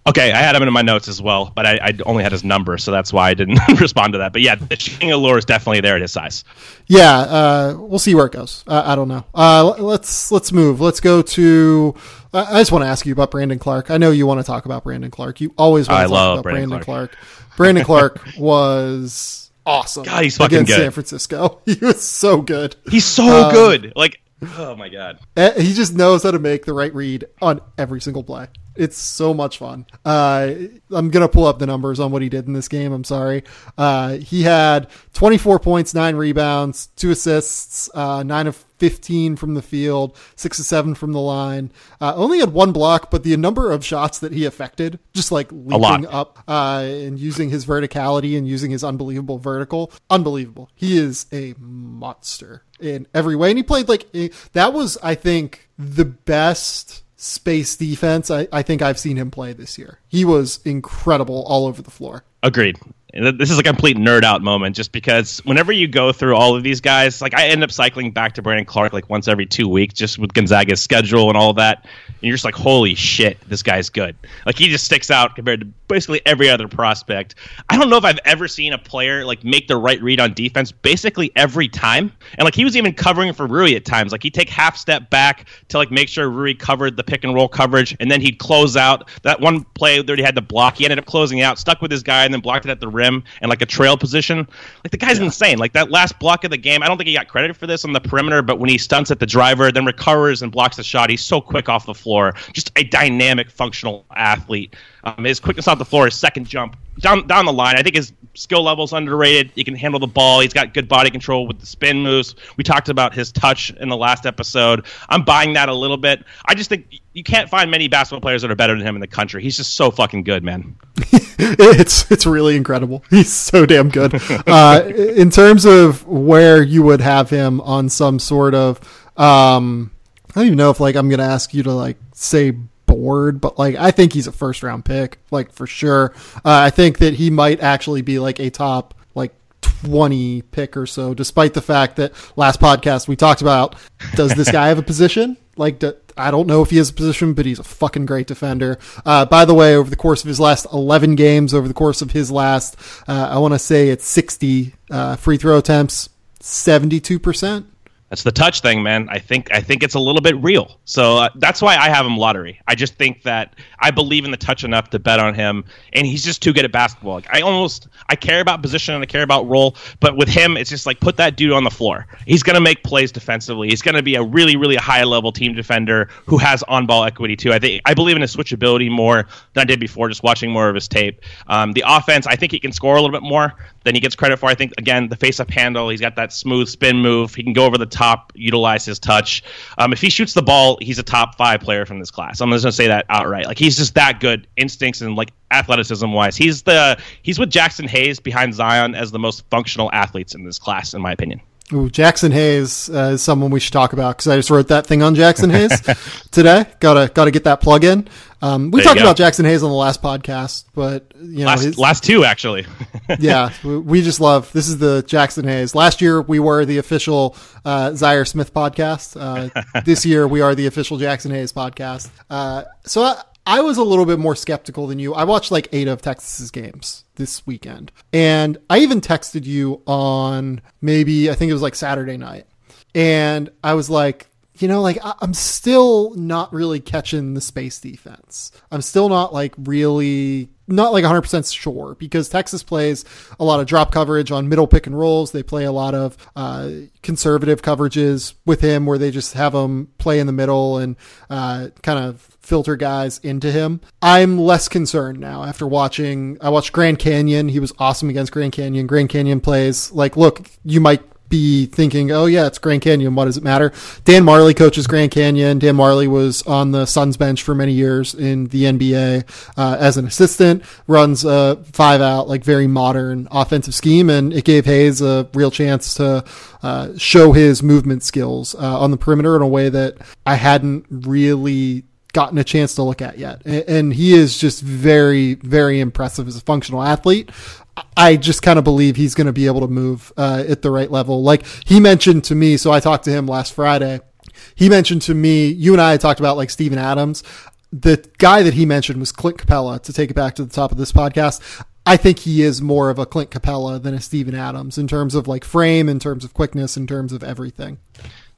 Okay, I had him in my notes as well, but I, I only had his number, so that's why I didn't [LAUGHS] respond to that. But yeah, the shooting allure is definitely there at his size. Yeah, uh, we'll see where it goes. Uh, I don't know. Uh, let's let's move. Let's go to. I just want to ask you about Brandon Clarke. I know you want to talk about Brandon Clarke. You always want to I talk love about Brandon Brandon Clarke. Brandon Clarke [LAUGHS] was awesome. God, he's fucking good. San Francisco. [LAUGHS] He was so good. He's so Um, good. Like, oh my god. Eh, He just knows how to make the right read on every single play. It's so much fun. Uh, I'm gonna pull up the numbers on what he did in this game. I'm sorry. Uh, he had 24 points, nine rebounds, two assists, uh, nine of 15 from the field, six of seven from the line. Uh, only had one block, but the number of shots that he affected, just like leaping up uh, and using his verticality and using his unbelievable vertical, unbelievable. He is a monster in every way, and he played like that was, I think, the best space defense I, I think I've seen him play this year. He was incredible all over the floor. Agreed. This is a complete nerd out moment just because whenever you go through all of these guys, like I end up cycling back to Brandon Clarke like once every two weeks just with Gonzaga's schedule and all that. And you're just like, holy shit, this guy's good. Like he just sticks out compared to basically every other prospect. I don't know if I've ever seen a player like make the right read on defense basically every time. And like he was even covering for Rui at times. Like he'd take half step back to like make sure Rui covered the pick and roll coverage, and then he'd close out. That one play that he had to block, he ended up closing out, stuck with his guy, and then blocked it at the rim and like a trail position. Like the guy's insane. Like that last block of the game, I don't think he got credit for this on the perimeter, but when he stunts at the driver, then recovers and blocks the shot, he's so quick off the floor. Just a dynamic, functional athlete. Um, his quickness off the floor, his second jump down down the line. I think his skill level's underrated. He can handle the ball. He's got good body control with the spin moves. We talked about his touch in the last episode. I'm buying that a little bit. I just think you can't find many basketball players that are better than him in the country. He's just so fucking good, man. [LAUGHS] it's it's really incredible. He's so damn good. Uh, in terms of where you would have him on some sort of, um, I don't even know if like I'm gonna ask you to like say board, but like I think he's a first round pick, like for sure. Uh, I think that he might actually be like a top like 20 pick or so, despite the fact that last podcast we talked about does this guy have a position? [LAUGHS] Like, do, I don't know if he has a position, but he's a fucking great defender. Uh, by the way, over the course of his last 11 games, over the course of his last, uh, I want to say it's 60 uh, free throw attempts, 72%. That's the touch thing, man. I think I think it's a little bit real. So uh, that's why I have him lottery. I just think that I believe in the touch enough to bet on him, and he's just too good at basketball. Like, I almost I care about position and I care about role, but with him, it's just like put that dude on the floor. He's gonna make plays defensively. He's gonna be a really really high level team defender who has on ball equity too. I think I believe in his switchability more than I did before, just watching more of his tape. Um, the offense, I think he can score a little bit more than he gets credit for. I think again the face up handle, he's got that smooth spin move. He can go over the top, utilize his touch. Um, if he shoots the ball, he's a top five player from this class. I'm just gonna say that outright. Like he's just that good, instincts and like athleticism wise. He's the he's with Jaxson Hayes behind Zion as the most functional athletes in this class, in my opinion. Ooh, Jaxson Hayes uh, is someone we should talk about because I just wrote that thing on Jaxson Hayes [LAUGHS] today. Gotta gotta get that plug in. Um, we There talked about Jaxson Hayes on the last podcast, but you know, Last his, last two actually. [LAUGHS] yeah, we- we just love this is the Jaxson Hayes. Last year we were the official uh, Zhaire Smith podcast. Uh, this year we are the official Jaxson Hayes podcast. Uh, so I, I was a little bit more skeptical than you. I watched like eight of Texas's games this weekend, and I even texted you on maybe I think it was like Saturday night, and I was like, you know, like I- I'm still not really catching the space defense. I'm still not like really not like 100% sure because Texas plays a lot of drop coverage on middle pick and rolls. They play a lot of uh, conservative coverages with him where they just have him play in the middle and uh, kind of filter guys into him. I'm less concerned now after watching. I watched Grand Canyon. He was awesome against Grand Canyon. Grand Canyon plays like, look, you might be thinking, oh yeah, it's Grand Canyon. What does it matter? Dan Majerle coaches Grand Canyon. Dan Majerle was on the Suns bench for many years in the NBA uh, as an assistant. Runs a five out, like very modern offensive scheme, and it gave Hayes a real chance to uh, show his movement skills uh, on the perimeter in a way that I hadn't really gotten a chance to look at yet. And he is just very, very impressive as a functional athlete. I just kind of believe he's going to be able to move uh, at the right level. Like he mentioned to me, so I talked to him last Friday. He mentioned to me, you and I talked about like Steven Adams. The guy that he mentioned was Clint Capela To take it back to the top of this podcast, I think he is more of a Clint Capela than a Steven Adams in terms of like frame, in terms of quickness, in terms of everything.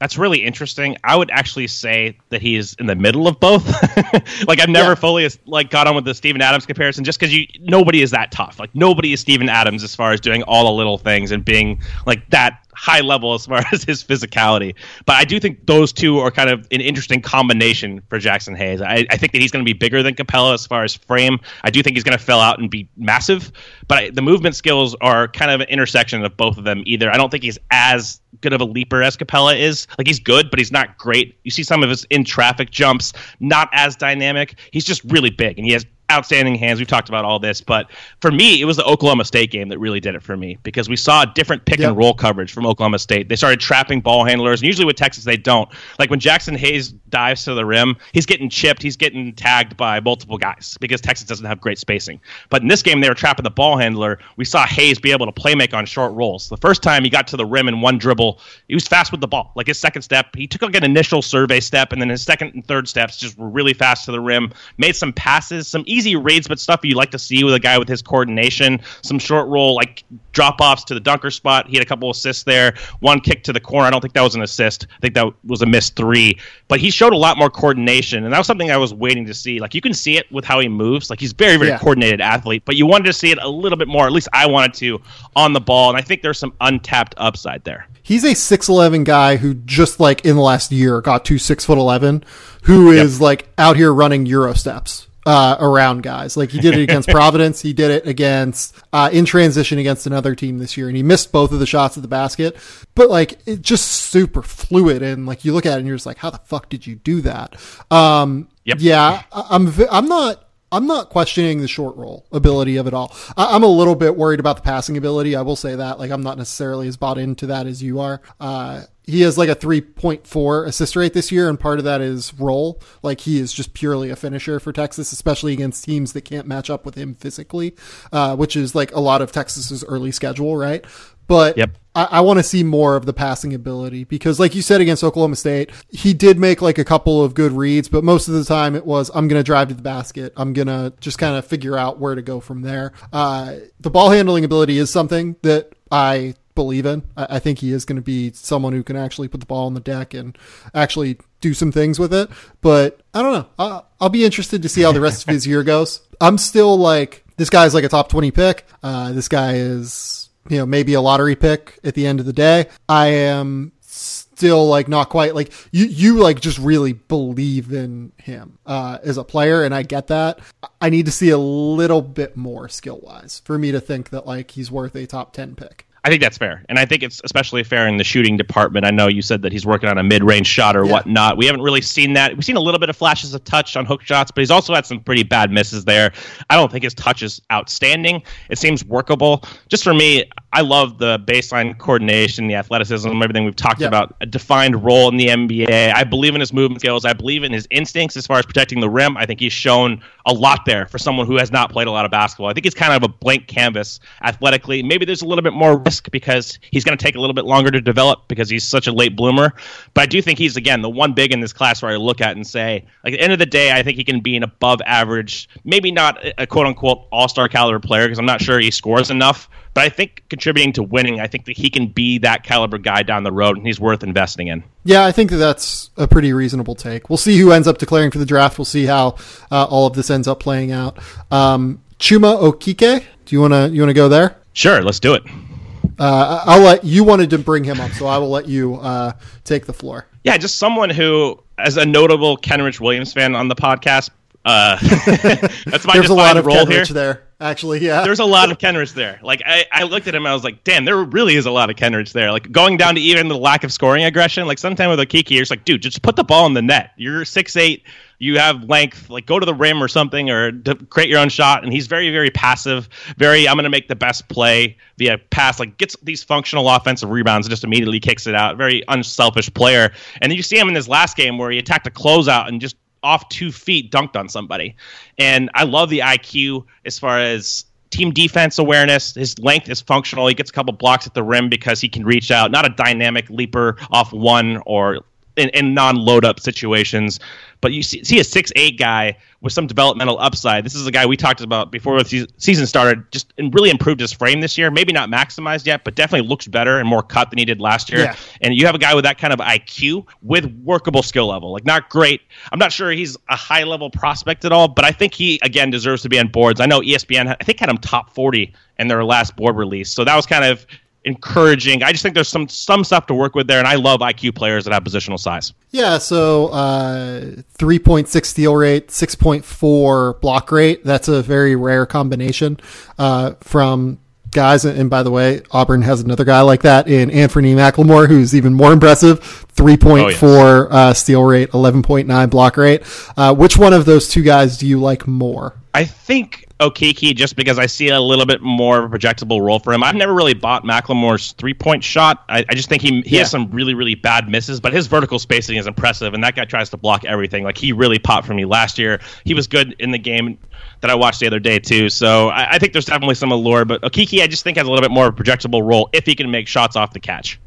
That's really interesting. I would actually say that he is in the middle of both. [LAUGHS] like I've never yeah. fully like got on with the Steven Adams comparison, just because you nobody is that tough. Like nobody is Steven Adams as far as doing all the little things and being like that high level as far [LAUGHS] as his physicality. But I do think those two are kind of an interesting combination for Jaxson Hayes. I, I think that he's going to be bigger than Capela as far as frame. I do think he's going to fill out and be massive. But I, the movement skills are kind of an intersection of both of them. Either I don't think he's as good of a leaper as Capela is. Like he's good, but he's not great. You see some of his in traffic jumps, not as dynamic. He's just really big, and he has outstanding hands. We've talked about all this, but for me, it was the Oklahoma State game that really did it for me because we saw a different pick yep. and roll coverage from Oklahoma State. They started trapping ball handlers, and usually with Texas, they don't. Like when Jaxson Hayes dives to the rim, he's getting chipped, he's getting tagged by multiple guys because Texas doesn't have great spacing. But in this game, they were trapping the ball handler. We saw Hayes be able to play make on short rolls. The first time he got to the rim in one dribble, he was fast with the ball. Like his second step, he took like an initial survey step, and then his second and third steps just were really fast to the rim. Made some passes, some easy reads, but stuff you like to see with a guy with his coordination. Some short roll, like drop offs to the dunker spot. He had a couple assists there. One kick to the corner. I don't think that was an assist. I think that was a missed three. But he showed a lot more coordination, and that was something I was waiting to see. Like you can see it with how he moves. Like he's very, very yeah. coordinated athlete. But you wanted to see it a little bit more. At least I wanted to on the ball, and I think there's some untapped upside there he's a 6'11 guy who just like in the last year got to 6 foot 11 who is yep. like out here running euro steps uh, around guys. Like he did it against [LAUGHS] Providence. He did it against uh, in transition against another team this year, and he missed both of the shots at the basket. But like it just super fluid, and like you look at it and you're just like, how the fuck did you do that? Um, yep. Yeah, I'm I'm not. I'm not questioning the short roll ability of it all. I, am a little bit worried about the passing ability. I will say that. Like, I'm not necessarily as bought into that as you are. Uh, he has like a 3.4 assist rate this year, and part of that is roll. Like he is just purely a finisher for Texas, especially against teams that can't match up with him physically, uh, which is like a lot of Texas's early schedule, right? But yep. I, I want to see more of the passing ability because, like you said against Oklahoma State, he did make like a couple of good reads, but most of the time it was I'm going to drive to the basket. I'm going to just kind of figure out where to go from there. Uh, the ball handling ability is something that I believe in. I, I think he is going to be someone who can actually put the ball on the deck and actually do some things with it. But I don't know. I'll, I'll be interested to see how the rest of his [LAUGHS] year goes. I'm still like, this guy's like a top 20 pick. Uh, this guy is, you know, maybe a lottery pick at the end of the day. I am still like not quite like you you like just really believe in him uh as a player and I get that. I need to see a little bit more skill wise for me to think that like he's worth a top 10 pick. I think that's fair, and I think it's especially fair in the shooting department. I know you said that he's working on a mid-range shot or yeah. whatnot. We haven't really seen that. We've seen a little bit of flashes of touch on hook shots, but he's also had some pretty bad misses there. I don't think his touch is outstanding. It seems workable. Just for me, I love the baseline coordination, the athleticism, everything we've talked yeah. about. A defined role in the NBA. I believe in his movement skills. I believe in his instincts as far as protecting the rim. I think he's shown a lot there for someone who has not played a lot of basketball. I think he's kind of a blank canvas athletically. Maybe there's a little bit more risk because he's going to take a little bit longer to develop because he's such a late bloomer. But I do think he's again the one big in this class where I look at and say, like at the end of the day, I think he can be an above average, maybe not a quote unquote all star caliber player because I'm not sure he scores enough. But I think contributing to winning, I think that he can be that caliber guy down the road, and he's worth investing in. Yeah, I think that that's a pretty reasonable take. We'll see who ends up declaring for the draft. We'll see how uh, all of this ends up playing out. Um, Chuma Okeke, do you want to you want to go there? Sure, let's do it. Uh, I'll let you wanted to bring him up, so I will let you uh, take the floor. Yeah, just someone who, as a notable Kenrich Williams fan on the podcast, Uh, [LAUGHS] that's my There's a lot of role Kenrich here. there, actually. Yeah. There's a lot of [LAUGHS] Kenrich there. Like I, I looked at him, I was like, damn, there really is a lot of Kenrich there. Like going down to even the lack of scoring aggression. Like sometime with Okeke, you're just like, dude, just put the ball in the net. You're six eight. You have length. Like go to the rim or something, or create your own shot. And he's very, very passive. Very, I'm going to make the best play via pass. Like gets these functional offensive rebounds and just immediately kicks it out. Very unselfish player. And then you see him in this last game where he attacked a closeout and just off two feet dunked on somebody. And I love the IQ as far as team defense awareness. His length is functional. He gets a couple blocks at the rim because he can reach out. Not a dynamic leaper off one or in, in non load up situations. But you see, see a six eight guy with some developmental upside. This is a guy we talked about before the season started. Just really improved his frame this year. Maybe not maximized yet, but definitely looks better and more cut than he did last year. Yeah. And you have a guy with that kind of IQ with workable skill level. Like not great. I'm not sure he's a high level prospect at all, but I think he again deserves to be on boards. I know ESPN I think had him top 40 in their last board release. So that was kind of encouraging. I just think there's some some stuff to work with there, and I love IQ players that have positional size. Yeah, so uh, 3.6 steal rate, 6.4 block rate. That's a very rare combination uh, from guys. And by the way, Auburn has another guy like that in Anthony McLemore, who's even more impressive. 3.4 uh, steal rate, 11.9 block rate. Uh, which one of those two guys do you like more? I think Okeke just because I see a little bit more of a projectable role for him. I've never really bought McLemore's three point shot. I, I just think he he Yeah. has some really really bad misses, but his vertical spacing is impressive, and that guy tries to block everything. Like he really popped for me last year. He was good in the game that I watched the other day too. So I, I think there's definitely some allure, but Okeke I just think has a little bit more of a projectable role if he can make shots off the catch.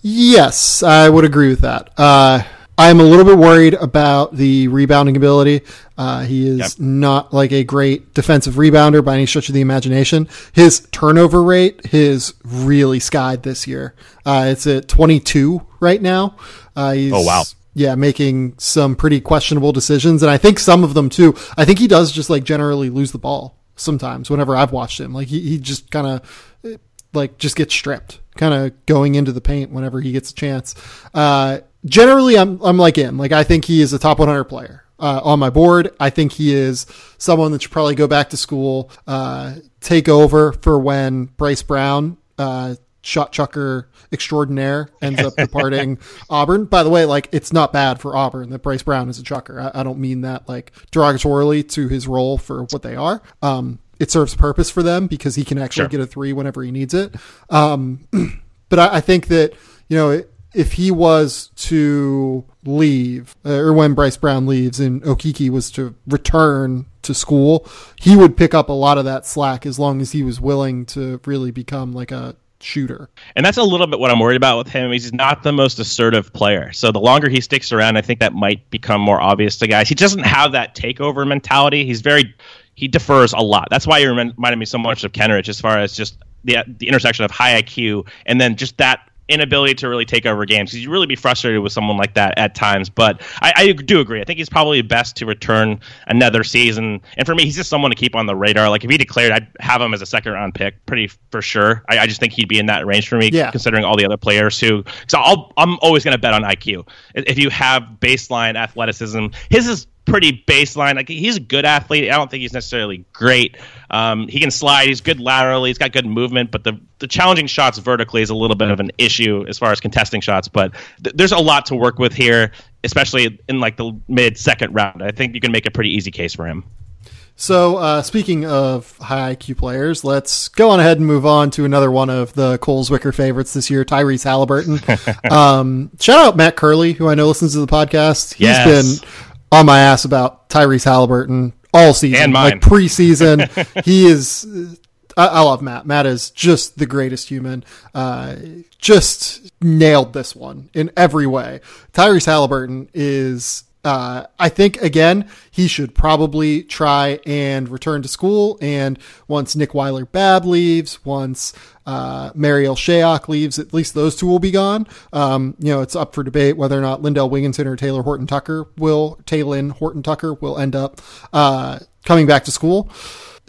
Yes, I would agree with that. Uh, I'm a little bit worried about the rebounding ability. Uh, he is Yep. not like a great defensive rebounder by any stretch of the imagination. His turnover rate is really skied this year. Uh, it's at 22 right now. Uh, he's, Oh, wow. Yeah, making some pretty questionable decisions, and I think some of them too. I think he does just like generally lose the ball sometimes. Whenever I've watched him, like he, he just kind of like just gets stripped, kind of going into the paint whenever he gets a chance. Uh, generally, I'm I'm like him. Like I think he is a top 100 player uh, on my board. I think he is someone that should probably go back to school, uh, take over for when Bryce Brown. Uh, Shot chucker extraordinaire ends up departing [LAUGHS] Auburn. By the way, like it's not bad for Auburn that Bryce Brown is a chucker. I, I don't mean that like derogatorily to his role for what they are. Um, it serves purpose for them because he can actually Sure. get a three whenever he needs it. Um, [CLEARS THROAT] but I, I think that you know if he was to leave uh, or when Bryce Brown leaves and Okeke was to return to school, he would pick up a lot of that slack as long as he was willing to really become like a shooter. And that's a little bit what I'm worried about with him. He's not the most assertive player. So the longer he sticks around, I think that might become more obvious to guys. He doesn't have that takeover mentality. He's very he defers a lot. That's why he reminded me so much of Kenrich as far as just the the intersection of high IQ and then just that inability to really take over games. You'd really be frustrated with someone like that at times. But I, I do agree. I think he's probably best to return another season. And for me, he's just someone to keep on the radar. Like if he declared, I'd have him as a second round pick, pretty for sure. I, I just think he'd be in that range for me, Yeah. considering all the other players who. So I'm always going to bet on IQ. If you have baseline athleticism, his is pretty baseline. Like he's a good athlete. I don't think he's necessarily great. Um, he can slide. He's good laterally. He's got good movement, but the the challenging shots vertically is a little bit of an issue as far as contesting shots. But th- there's a lot to work with here, especially in like the mid second round. I think you can make a pretty easy case for him. So, uh, speaking of high IQ players, let's go on ahead and move on to another one of the Cole Zwicker favorites this year, Tyrese Haliburton. [LAUGHS] um, shout out Matt Curley, who I know listens to the podcast. He's Yes. been on my ass about Tyrese Haliburton all season, like preseason. [LAUGHS] he is. I, I love Matt. Matt is just the greatest human. Uh, just nailed this one in every way. Tyrese Haliburton is uh, I think again he should probably try and return to school. And once Nick Weiler-Babb leaves, once uh, Marial Shayok leaves, at least those two will be gone. Um, you know, it's up for debate whether or not Lindell Wigginton or Taylor Horton Tucker will Talen Horton Tucker will end up uh, coming back to school.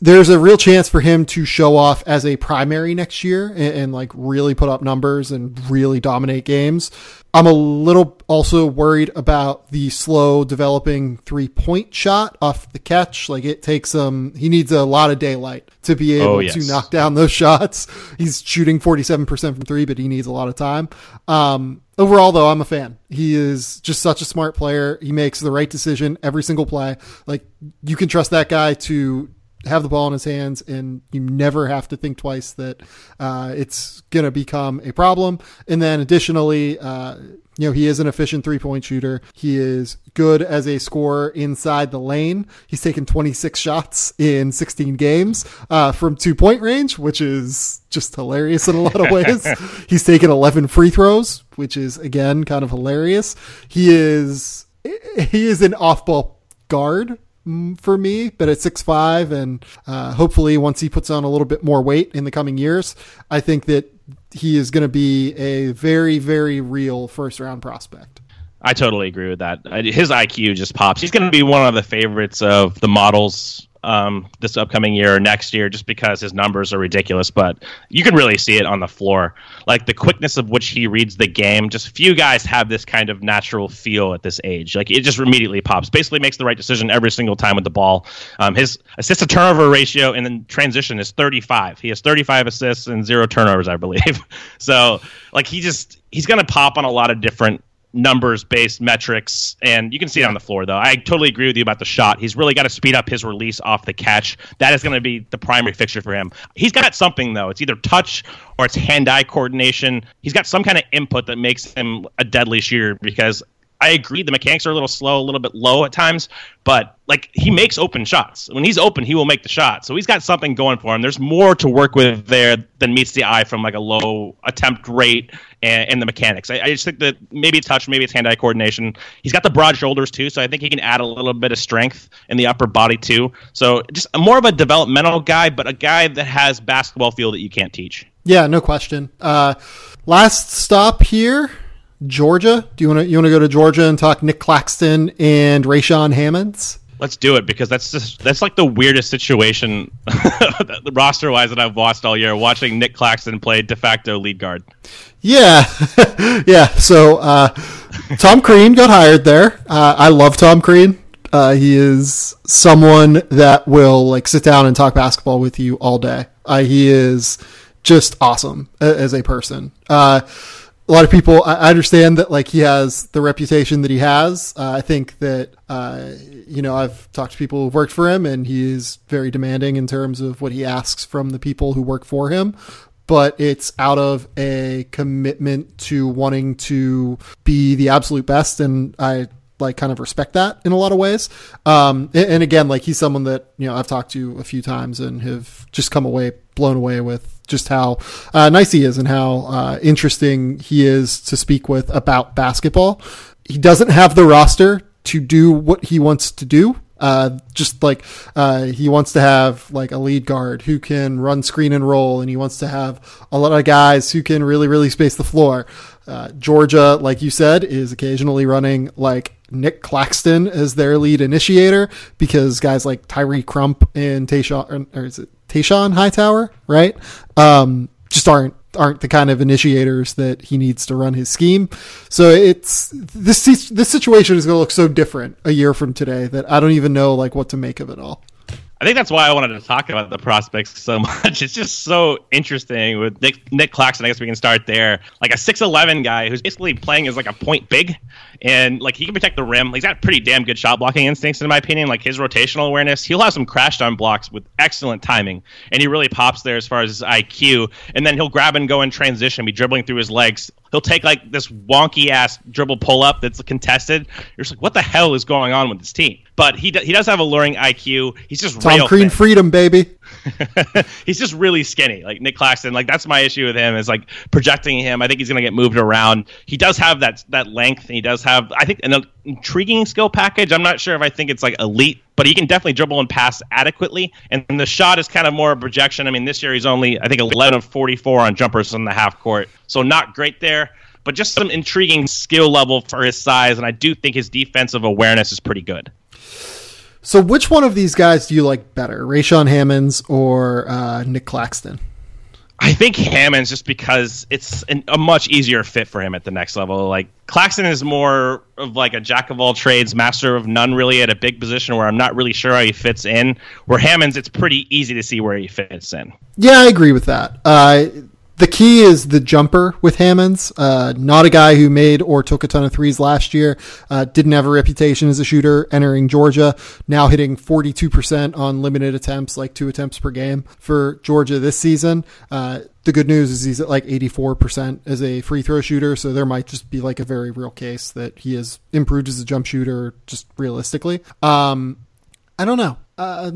There's a real chance for him to show off as a primary next year and, and, like really put up numbers and really dominate games. I'm a little also worried about the slow developing three point shot off the catch. Like it takes him, he needs a lot of daylight to be able oh, yes. to knock down those shots. He's shooting 47% from three, but he needs a lot of time. Um, overall though, I'm a fan. He is just such a smart player. He makes the right decision every single play. Like you can trust that guy to have the ball in his hands and you never have to think twice that uh, it's going to become a problem. And then additionally, uh, you know, he is an efficient three point shooter. He is good as a scorer inside the lane. He's taken 26 shots in 16 games uh, from two point range, which is just hilarious in a lot of [LAUGHS] ways. He's taken 11 free throws, which is again kind of hilarious. He is he is an off ball guard for me, but at six five, and uh, hopefully once he puts on a little bit more weight in the coming years, I think that he is going to be a very, very real first round prospect. I totally agree with that. His IQ just pops. He's going to be one of the favorites of the models um, this upcoming year or next year just because his numbers are ridiculous. But you can really see it on the floor. Like the quickness of which he reads the game, just few guys have this kind of natural feel at this age. Like it just immediately pops. Basically makes the right decision every single time with the ball. Um, his assist to turnover ratio in the transition is 35. He has 35 assists and zero turnovers, I believe. [LAUGHS] so like he just he's going to pop on a lot of different numbers based metrics and you can see it on the floor though. I totally agree with you about the shot. He's really got to speed up his release off the catch. That is going to be the primary fixture for him. He's got something though. It's either touch or it's hand-eye coordination. He's got some kind of input that makes him a deadly shooter because I agree the mechanics are a little slow, a little bit low at times, but like he makes open shots. When he's open, he will make the shot. So he's got something going for him. There's more to work with there than meets the eye from like a low attempt rate and, and the mechanics. I, I, just think that maybe it's touch, maybe it's hand-eye coordination. He's got the broad shoulders too, so I think he can add a little bit of strength in the upper body too. So just more of a developmental guy, but a guy that has basketball feel that you can't teach. Yeah, no question. Uh, last stop here Georgia. Do you want to you want to go to Georgia and talk Nic Claxton and Rayshaun Hammonds? Let's do it because that's just that's like the weirdest situation [LAUGHS] roster wise that I've watched all year. Watching Nic Claxton play de facto lead guard. Yeah, [LAUGHS] yeah. So uh, Tom Crean got hired there. Uh, I love Tom Crean. Uh, he is someone that will like sit down and talk basketball with you all day. Uh, he is just awesome as a person. A lot of people I understand that like he has the reputation that he has. Uh, I think that uh, you know I've talked to people who've worked for him, and he is very demanding in terms of what he asks from the people who work for him. But it's out of a commitment to wanting to be the absolute best, and I like kind of respect that in a lot of ways. Um, and, and, again, like he's someone that you know I've talked to a few times and have just come away blown away with just how uh, nice he is and how uh, interesting he is to speak with about basketball. He doesn't have the roster to do what he wants to do. Uh, just like uh, he wants to have like a lead guard who can run screen and roll, and he wants to have a lot of guys who can really, really space the floor. Uh, Georgia, like you said, is occasionally running like Nic Claxton as their lead initiator because guys like Tyree Crump and Teshaun, or, or is it Teshaun Hightower, right? Um, just aren't aren't the kind of initiators that he needs to run his scheme. So it's this this situation is going to look so different a year from today that I don't even know like what to make of it all. I think that's why I wanted to talk about the prospects so [LAUGHS] much. It's just so interesting with Nick, Nic Claxton. I guess we can start there. Like a 6'11 guy who's basically playing as like a point big, and like he can protect the rim. He's got pretty damn good shot blocking instincts, in my opinion. Like his rotational awareness, he'll have some crash down blocks with excellent timing, and he really pops there as far as his IQ. And then he'll grab and go in transition, be dribbling through his legs, he'll take like this wonky ass dribble pull up that's contested. You're just like, what the hell is going on with this team? But he he does have alluring IQ. He's just Tom Crean freedom, baby. [LAUGHS] he's just really skinny, like Nic Claxton. Like that's my issue with him is like projecting him. I think he's going to get moved around. He does have that that length, and he does have I think an intriguing skill package. I'm not sure if I think it's like elite, but he can definitely dribble and pass adequately. And the shot is kind of more a projection. I mean, this year he's only I think 11 of 44 on jumpers in the half court, so not great there. But just some intriguing skill level for his size, and I do think his defensive awareness is pretty good. So, which one of these guys do you like better, Rayshaun Hammonds or uh, Nic Claxton? I think Hammonds just because it's an, a much easier fit for him at the next level. Like Claxton is more of like a jack of all trades, master of none, really at a big position where I'm not really sure how he fits in. Where Hammonds, it's pretty easy to see where he fits in. Yeah, I agree with that. Uh, the key is the jumper with Hammonds. Uh, not a guy who made or took a ton of threes last year. Uh, didn't have a reputation as a shooter entering Georgia. Now hitting 42% on limited attempts, like two attempts per game for Georgia this season. Uh, the good news is he's at like 84% as a free throw shooter. So there might just be like a very real case that he has improved as a jump shooter just realistically. Um, I don't know. Uh,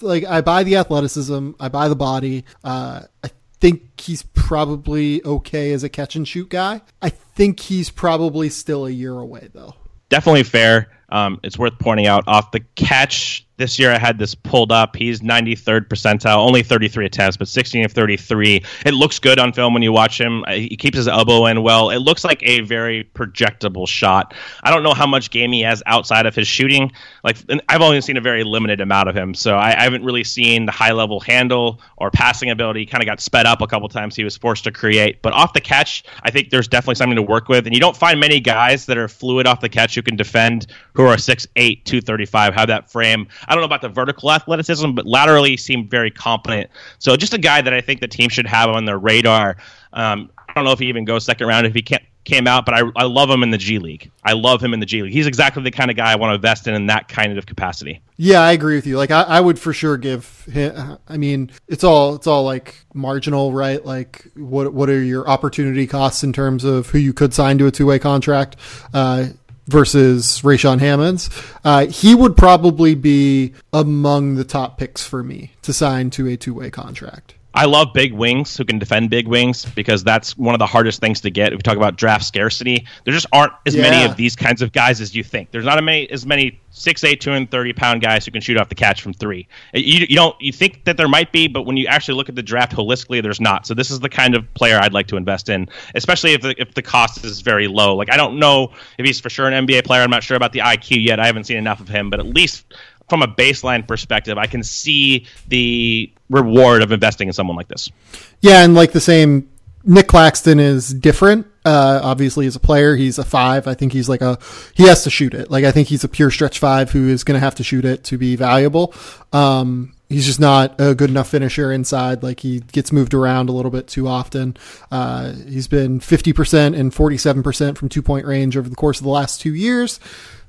like I buy the athleticism, I buy the body. Uh, I think he's probably okay as a catch and shoot guy. I think he's probably still a year away though. Definitely fair. Um, it's worth pointing out off the catch this year I had this pulled up. He's 93rd percentile, only 33 attempts, but 16 of 33. It looks good on film when you watch him. He keeps his elbow in well. It looks like a very projectable shot. I don't know how much game he has outside of his shooting. Like I've only seen a very limited amount of him, so I, I haven't really seen the high level handle or passing ability. He kind of got sped up a couple times. He was forced to create, but off the catch, I think there's definitely something to work with. And you don't find many guys that are fluid off the catch who can defend, who are 6'8", 235, have that frame. I don't know about the vertical athleticism, but laterally seemed very competent. So just a guy that I think the team should have on their radar. Um, I don't know if he even goes second round if he can't came out, but I, I love him in the G League. I love him in the G League. He's exactly the kind of guy I want to invest in in that kind of capacity. Yeah, I agree with you. Like I, I would for sure give him, I mean, it's all it's all like marginal, right? Like what what are your opportunity costs in terms of who you could sign to a two way contract? Uh, versus Rayshaun Hammonds, uh, he would probably be among the top picks for me to sign to a two way contract. I love big wings who can defend big wings because that's one of the hardest things to get. If we talk about draft scarcity, there just aren't as yeah. many of these kinds of guys as you think. There's not as many as many 6'8", 230 pound guys who can shoot off the catch from three. You, you don't you think that there might be, but when you actually look at the draft holistically, there's not. So this is the kind of player I'd like to invest in, especially if the, if the cost is very low. Like I don't know if he's for sure an NBA player. I'm not sure about the IQ yet. I haven't seen enough of him, but at least from a baseline perspective, I can see the reward of investing in someone like this. Yeah, and like the same, Nic Claxton is different. Uh, obviously, as a player, he's a five. I think he's like a he has to shoot it. Like I think he's a pure stretch five who is going to have to shoot it to be valuable. Um, he's just not a good enough finisher inside. Like he gets moved around a little bit too often. Uh, he's been 50% and 47% from two point range over the course of the last two years.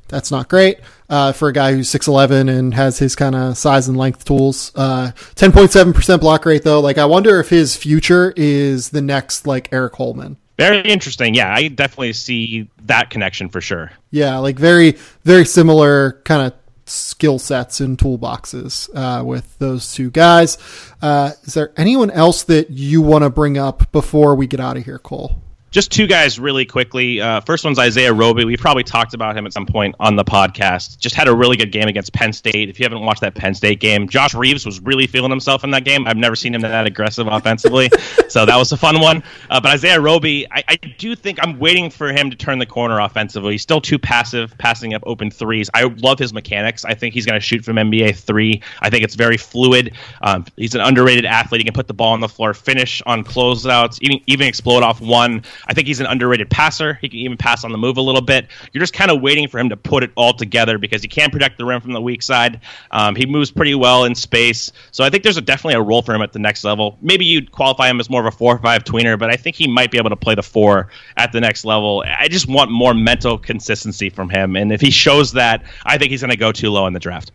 That's not great uh, for a guy who's 6'11 and has his kind of size and length tools. Uh, 10.7% block rate, though. Like, I wonder if his future is the next, like, Aric Holman. Very interesting. Yeah, I definitely see that connection for sure. Yeah, like very, very similar kind of skill sets and toolboxes uh, with those two guys. Uh, is there anyone else that you want to bring up before we get out of here, Cole? Just two guys really quickly. Uh, first one's Isaiah Roby. We probably talked about him at some point on the podcast. Just had a really good game against Penn State. If you haven't watched that Penn State game, Josh Reaves was really feeling himself in that game. I've never seen him that aggressive offensively, [LAUGHS] so that was a fun one. Uh, but Isaiah Roby, I, I, do think I'm waiting for him to turn the corner offensively. He's still too passive, passing up open threes. I love his mechanics. I think he's going to shoot from NBA three. I think it's very fluid. Um, he's an underrated athlete. He can put the ball on the floor, finish on closeouts, even even explode off one. I think he's an underrated passer. He can even pass on the move a little bit. You're just kind of waiting for him to put it all together because he can protect the rim from the weak side. Um, he moves pretty well in space, so I think there's a, definitely a role for him at the next level. Maybe you'd qualify him as more of a four or five tweener, but I think he might be able to play the four at the next level. I just want more mental consistency from him, and if he shows that, I think he's going to go too low in the draft.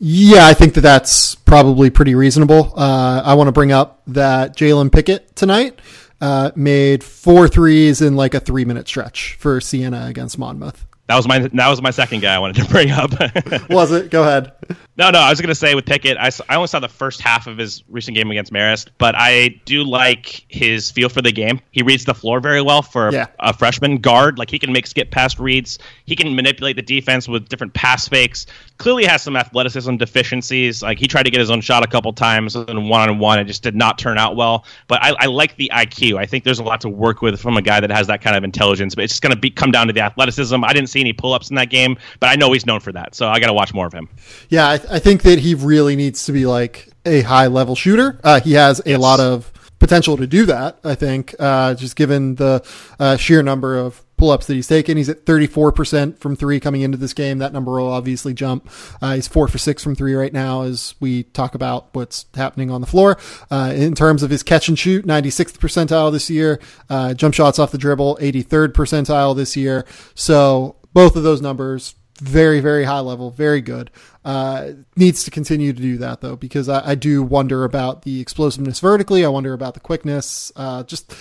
Yeah, I think that that's probably pretty reasonable. Uh, I want to bring up that Jalen Pickett tonight uh, made four threes in like a three minute stretch for Siena against Monmouth. That was my that was my second guy I wanted to bring up. [LAUGHS] was it? Go ahead. No, no, I was going to say with Pickett, I, I only saw the first half of his recent game against Marist, but I do like his feel for the game. He reads the floor very well for Yeah. a freshman guard. Like he can make skip past reads. He can manipulate the defense with different pass fakes. Clearly has some athleticism deficiencies. Like he tried to get his own shot a couple times in one on one. It just did not turn out well. But I, I like the IQ. I think there's a lot to work with from a guy that has that kind of intelligence. But it's just going to be come down to the athleticism. I didn't see any pull ups in that game, but I know he's known for that. So I got to watch more of him. Yeah, I, I think that he really needs to be like a high level shooter. Uh, he has a lot of potential to do that. I think, uh, just given the uh, sheer number of pull ups that he's taken, he's at thirty four percent from three coming into this game. That number will obviously jump. Uh, he's four for six from three right now as we talk about what's happening on the floor. Uh, in terms of his catch and shoot, ninety sixth percentile this year. Uh, jump shots off the dribble, eighty third percentile this year. So both of those numbers very very high level very good uh, needs to continue to do that though because I, I do wonder about the explosiveness vertically i wonder about the quickness uh, just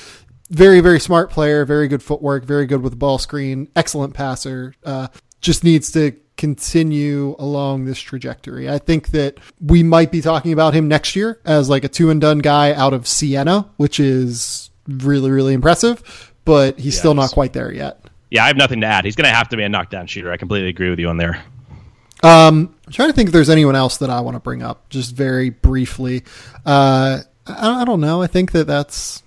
very very smart player very good footwork very good with the ball screen excellent passer uh, just needs to continue along this trajectory i think that we might be talking about him next year as like a two and done guy out of siena which is really really impressive but he's still not quite there yet Yeah, I have nothing to add. He's going to have to be a knockdown shooter. I completely agree with you on there. Um, I'm trying to think if there's anyone else that I want to bring up, just very briefly. Uh, I, I don't know. I think that that's,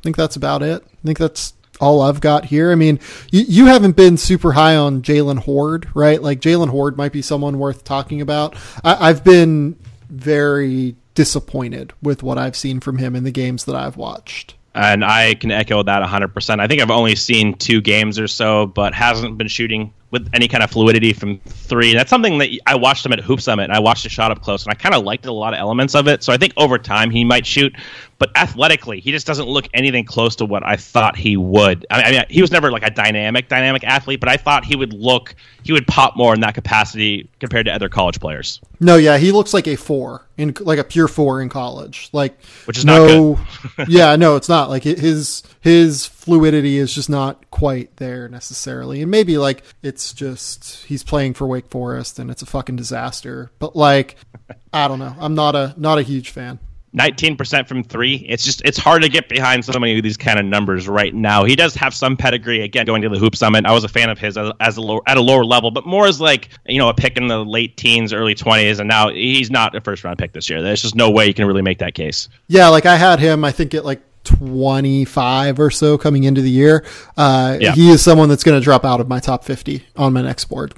I think that's about it. I think that's all I've got here. I mean, you, you haven't been super high on Jaylen Hoard, right? Like Jaylen Hoard might be someone worth talking about. I, I've been very disappointed with what I've seen from him in the games that I've watched. And I can echo that 100%. I think I've only seen two games or so, but hasn't been shooting with any kind of fluidity from three. That's something that I watched him at Hoop Summit, and I watched the shot up close, and I kind of liked a lot of elements of it. So I think over time he might shoot, but athletically, he just doesn't look anything close to what I thought he would. I mean, he was never like a dynamic, dynamic athlete, but I thought he would look, he would pop more in that capacity compared to other college players. No, yeah, he looks like a four in like a pure four in college, like Which is not no, [LAUGHS] yeah, no, it's not like his his fluidity is just not quite there necessarily, and maybe like it's just he's playing for Wake Forest and it's a fucking disaster. But like, I don't know, I'm not a not a huge fan. 19% from three. It's just it's hard to get behind so many of these kind of numbers right now. He does have some pedigree. Again, going to the Hoop Summit, I was a fan of his as, as a lower, at a lower level, but more as like you know a pick in the late teens, early 20s, and now he's not a first round pick this year. There's just no way you can really make that case. Yeah, like I had him, I think at like 25 or so coming into the year. Uh, Yeah. He is someone that's going to drop out of my top 50 on my next board.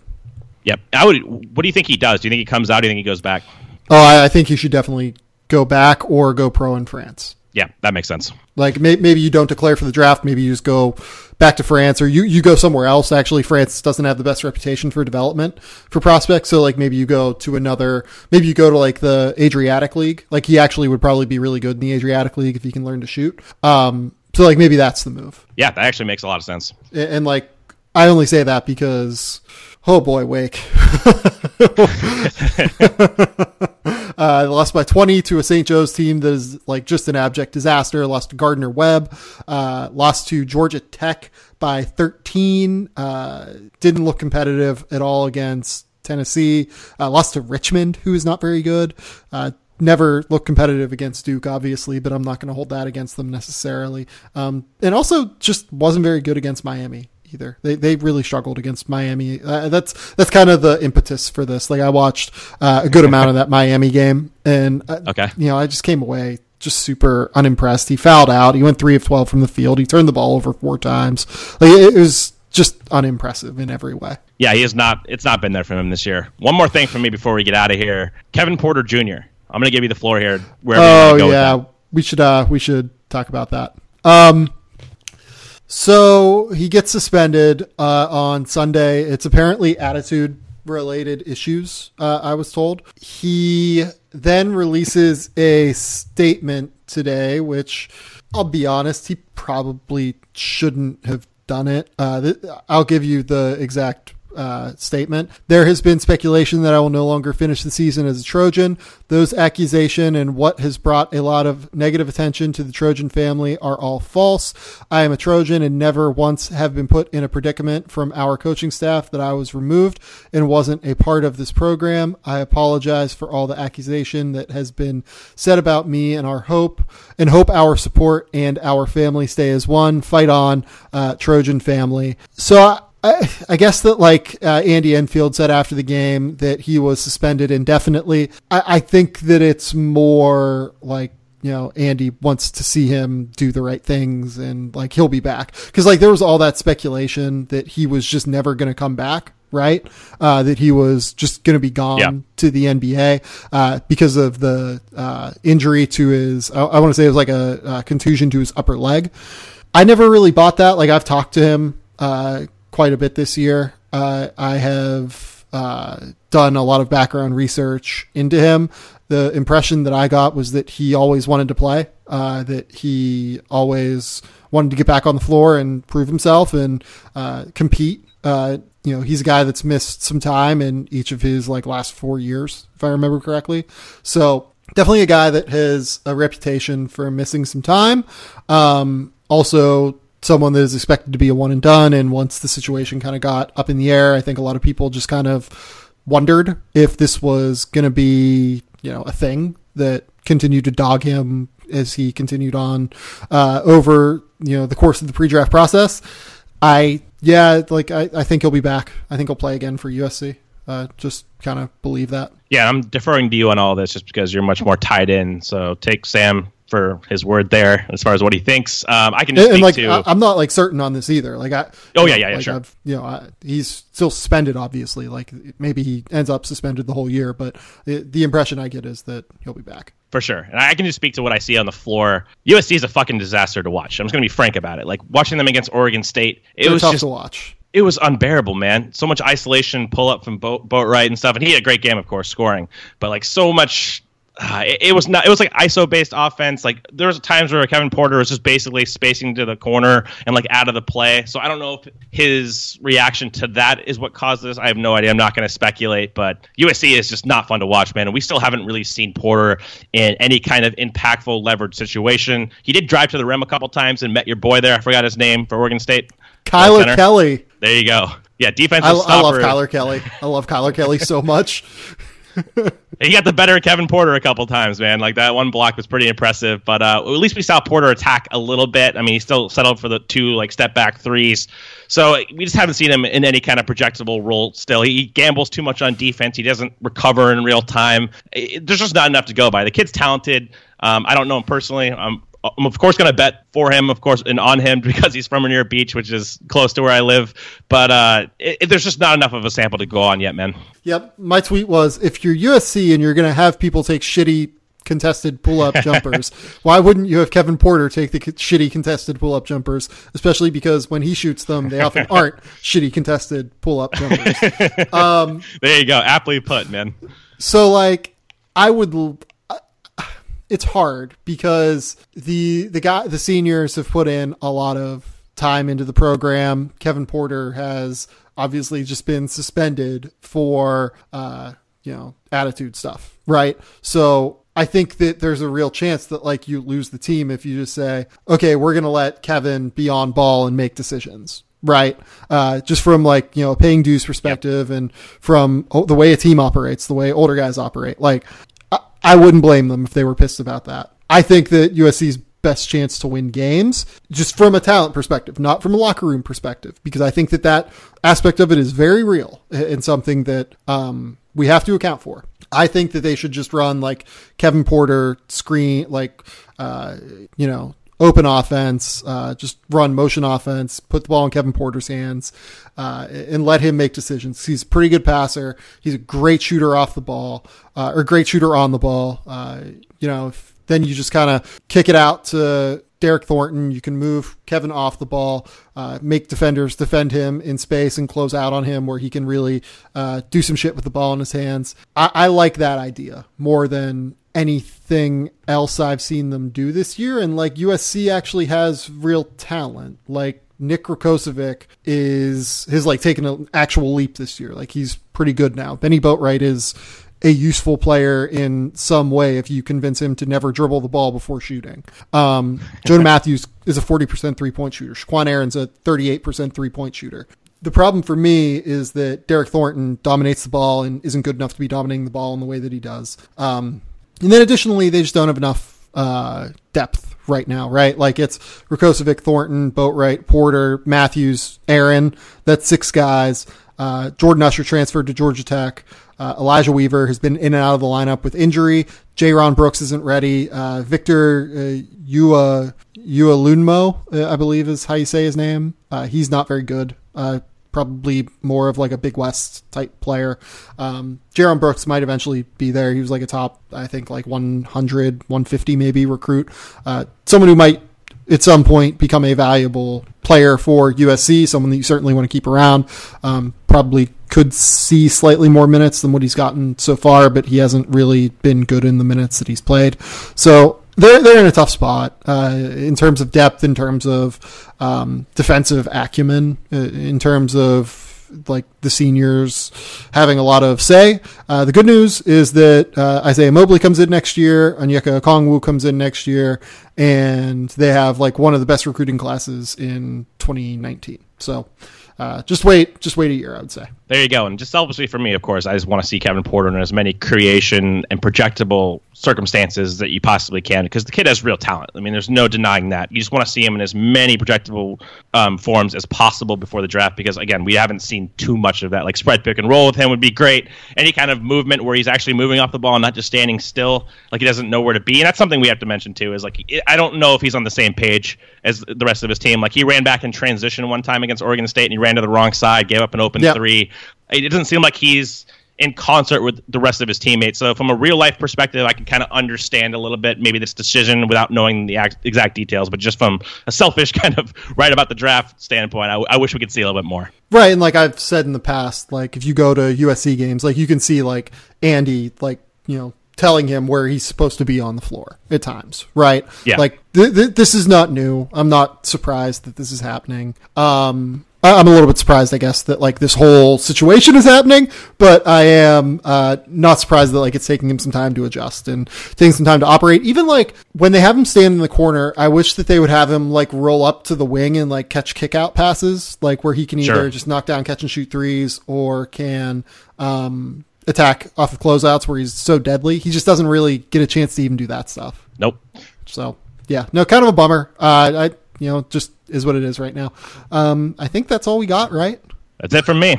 Yep. I would. What do you think he does? Do you think he comes out? Do you think he goes back? Oh, I, I think he should definitely go back or go pro in France. Yeah, that makes sense. Like may, maybe you don't declare for the draft. Maybe you just go back to France, or you, you go somewhere else. Actually, France doesn't have the best reputation for development for prospects. So like maybe you go to another. Maybe you go to like the Adriatic League. Like he actually would probably be really good in the Adriatic League if he can learn to shoot. Um, so like maybe that's the move. Yeah, that actually makes a lot of sense. And, and like I only say that because oh boy, Wake. [LAUGHS] Uh, lost by 20 to a St. Joe's team that is like just an abject disaster. Lost to Gardner Webb. Uh, lost to Georgia Tech by 13. Uh, didn't look competitive at all against Tennessee. Uh, lost to Richmond, who is not very good. Uh, never looked competitive against Duke, obviously, but I'm not going to hold that against them necessarily. Um, and also just wasn't very good against Miami either. They they really struggled against Miami. Uh, that's that's kind of the impetus for this. Like I watched uh, a good [LAUGHS] amount of that Miami game, and uh, Okay. you know I just came away just super unimpressed. He fouled out. He went three of twelve from the field. He turned the ball over four times. Like it, it was just unimpressive in every way. Yeah, he is not. It's not been there for him this year. One more thing for me before we get out of here. Kevin Porter Jr. I'm going to give you the floor here. Wherever you Oh wanna go yeah, we should uh we should talk about that. Um so he gets suspended uh on Sunday. It's apparently attitude related issues, uh, I was told. He then releases a statement today, which I'll be honest, he probably shouldn't have done it. Uh, th- I'll give you the exact uh, statement. There has been speculation that I will no longer finish the season as a Trojan. Those accusation and what has brought a lot of negative attention to the Trojan family are all false. I am a Trojan and never once have been put in a predicament from our coaching staff that I was removed and wasn't a part of this program. I apologize for all the accusation that has been said about me and our hope and hope our support and our family stay as one. Fight on, uh, Trojan family. So I, I guess that like uh, Andy Enfield said after the game that he was suspended indefinitely. I, I think that it's more like you know Andy wants to see him do the right things and like he'll be back because like there was all that speculation that he was just never going to come back right uh, that he was just going to be gone Yeah. to the NBA uh, because of the uh, injury to his I, I want to say it was like a, uh contusion to his upper leg I never really bought that like I've talked to him uh, quite a bit this year uh, I have uh, done a lot of background research into him the impression that I got was that he always wanted to play, uh, that he always wanted to get back on the floor and prove himself and uh, compete. Uh, you know, he's a guy that's missed some time in each of his like last four years, if I remember correctly. So definitely a guy that has a reputation for missing some time. Um, also someone that is expected to be a one and done. And once the situation kind of got up in the air, I think a lot of people just kind of wondered if this was going to be, you know, a thing that continued to dog him as he continued on uh, over, you know, the course of the pre-draft process. I, yeah, like I, I think he'll be back. I think he'll play again for USC. Uh, just kind of believe that. Yeah, I'm deferring to you on all this just because you're much more tied in. So take Sam for his word there as far as what he thinks. Um, I can just and, and, like to. I, am not like certain on this either. Like I, Oh, yeah, yeah, yeah, like sure. I've, you know, I, he's still suspended. Obviously, like maybe he ends up suspended the whole year. But the, the impression I get is that he'll be back. For sure. And I can just speak to what I see on the floor. USC is a fucking disaster to watch. I'm just going to be frank about it. Like watching them against Oregon State, it They're was tough just to watch. it was unbearable, man. So much isolation, pull up from boat, Boatwright and stuff. And he had a great game, of course, scoring. But like so much, uh, it, it was not. It was like ISO based offense. Like there was times where Kevin Porter was just basically spacing to the corner and like out of the play. So I don't know if his reaction to that is what caused this. I have no idea. I'm not going to speculate. But USC is just not fun to watch, man. And we still haven't really seen Porter in any kind of impactful leverage situation. He did drive to the rim a couple times and met your boy there. I forgot his name for Oregon State. Kylor. Kelly. There you go. Yeah, defensive I, I love stopper. Kylor Kelly. I love Kylor Kelly so [LAUGHS] much. [LAUGHS] He got the better of Kevin Porter a couple times, man. Like that one block was pretty impressive. But uh, at least we saw Porter attack a little bit. I mean, he still settled for the two like step back threes. So we just haven't seen him in any kind of projectable role. Still, he gambles too much on defense. He doesn't recover in real time. It- there's just not enough to go by. The kid's talented. Um, I don't know him personally. I'm I'm of course going to bet for him, of course, and on him [LAUGHS] because he's from Rainier Beach, which is close to where I live. But uh, it, it- there's just not enough of a sample to go on yet, man. Yep. My tweet was if you're USC and you're going to have people take shitty contested pull up [LAUGHS] jumpers, why wouldn't you have Kevin Porter take the shitty contested pull up jumpers? Especially because when he shoots them, they often [LAUGHS] aren't shitty contested pull up jumpers. There you go, aptly put, man. So like I would it's hard because the the guy the seniors have put in a lot of time into the program. Kevin Porter has obviously just been suspended for uh you know attitude stuff, right? So I think that there's a real chance that like you lose the team if you just say, okay, we're going to let Kevin be on ball and make decisions. Right. Uh, just from like, you know, paying dues perspective and from the way a team operates, the way older guys operate. Like, I, wouldn't blame them if they were pissed about that. I think that USC's best chance to win games, just from a talent perspective, not from a locker room perspective, because I think that that aspect of it is very real and something that um, we have to account for. I think that they should just run like Kevin Porter screen, like, uh, you know, open offense, uh, just run motion offense, put the ball in Kevin Porter's hands, uh, and let him make decisions. He's a pretty good passer. He's a great shooter off the ball, uh, or great shooter on the ball. Uh, you know, if, then you just kind of kick it out to Derryck Thornton. You can move Kevin off the ball, uh, make defenders defend him in space and close out on him where he can really uh, do some shit with the ball in his hands. I, I like that idea more than anything else I've seen them do this year. And like USC actually has real talent. Like Nick Rakocevic is has like taken an actual leap this year. Like he's pretty good now. Bennie Boatwright is a useful player in some way if you convince him to never dribble the ball before shooting. Um, Jonah [LAUGHS] Matthews is a 40% three point shooter. Shaqquan Aaron's a 38% three point shooter. The problem for me is that Derryck Thornton dominates the ball and isn't good enough to be dominating the ball in the way that he does. Um, and then additionally, they just don't have enough uh, depth right now, right? Like it's Rakocevic, Thornton, Boatwright, Porter, Matthews, Aaron. That's six guys. Uh, Jordan Usher transferred to Georgia Tech. Uh, Elijah Weaver has been in and out of the lineup with injury. J'Raan Brooks isn't ready. Uh, Victor uh, Ua Lunmo, uh, I believe is how you say his name. Uh, he's not very good. Probably more of like a Big West type player. Um, J'Raan Brooks might eventually be there. He was like a top, I think, like 100, 150 maybe recruit. Uh, someone who might at some point become a valuable player for USC, someone that you certainly want to keep around. Um, probably could see slightly more minutes than what he's gotten so far, but he hasn't really been good in the minutes that he's played. So they're they're in a tough spot uh, in terms of depth, in terms of um, defensive acumen, uh, in terms of like the seniors having a lot of say. Uh, the good news is that uh, Isaiah Mobley comes in next year, Onyeka Okongwu comes in next year, and they have like one of the best recruiting classes in 2019. So uh, just wait, just wait a year, I would say. There you go. And just selfishly for me, of course, I just want to see Kevin Porter in as many creation and projectable circumstances that you possibly can because the kid has real talent. I mean, there's no denying that. You just want to see him in as many projectable um, forms as possible before the draft because, again, we haven't seen too much of that. Like spread pick and roll with him would be great. Any kind of movement where he's actually moving off the ball and not just standing still, like he doesn't know where to be. And that's something we have to mention too. Is like I don't know if he's on the same page as the rest of his team. Like he ran back in transition one time against Oregon State and he ran to the wrong side, gave up an open yep. three. It doesn't seem like he's in concert with the rest of his teammates. So from a real life perspective, I can kind of understand a little bit maybe this decision without knowing the exact details. But just from a selfish [LAUGHS] kind of right about the draft standpoint, I, I wish we could see a little bit more. Right, and like I've said in the past, like if you go to USC games, like you can see like Andy, like you know telling him where he's supposed to be on the floor at times, right? Yeah. Like th- th- this is not new. I'm not surprised that this is happening. Um, I'm a little bit surprised, I guess, that like this whole situation is happening, but I am uh, not surprised that like it's taking him some time to adjust and taking some time to operate. Even like when they have him stand in the corner, I wish that they would have him like roll up to the wing and like catch kick out passes, like where he can either sure. just knock down catch and shoot threes or can um, attack off of closeouts where he's so deadly. He just doesn't really get a chance to even do that stuff. Nope. So yeah, no, kind of a bummer. Uh, I you know just is what it is right now. Um, I think that's all we got, right? That's it from me.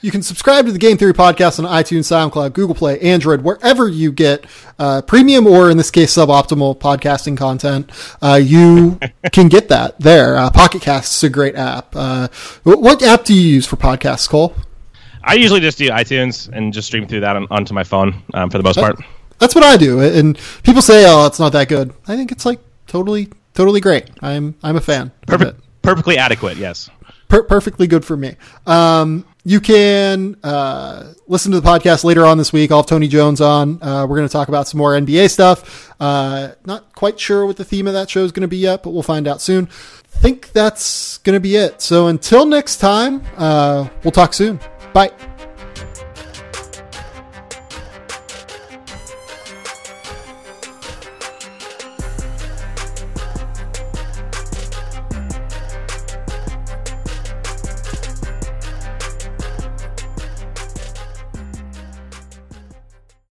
You can subscribe to the Game Theory podcast on iTunes, SoundCloud, Google Play, Android, wherever you get uh, premium or, in this case, suboptimal podcasting content. Uh, you [LAUGHS] can get that there. Uh, Pocket Cast is a great app. Uh, what app do you use for podcasts, Cole? I usually just do iTunes and just stream through that on, onto my phone um, for the most that, part. That's what I do. And people say, "Oh, it's not that good." I think it's like totally totally great. I'm I'm a fan. Perfect, perfectly adequate. Yes, per- perfectly good for me. Um, you can uh, listen to the podcast later on this week. I'll have Tony Jones on. Uh, we're going to talk about some more NBA stuff. Uh, not quite sure what the theme of that show is going to be yet, but we'll find out soon. Think that's going to be it. So until next time, uh, we'll talk soon. Bye.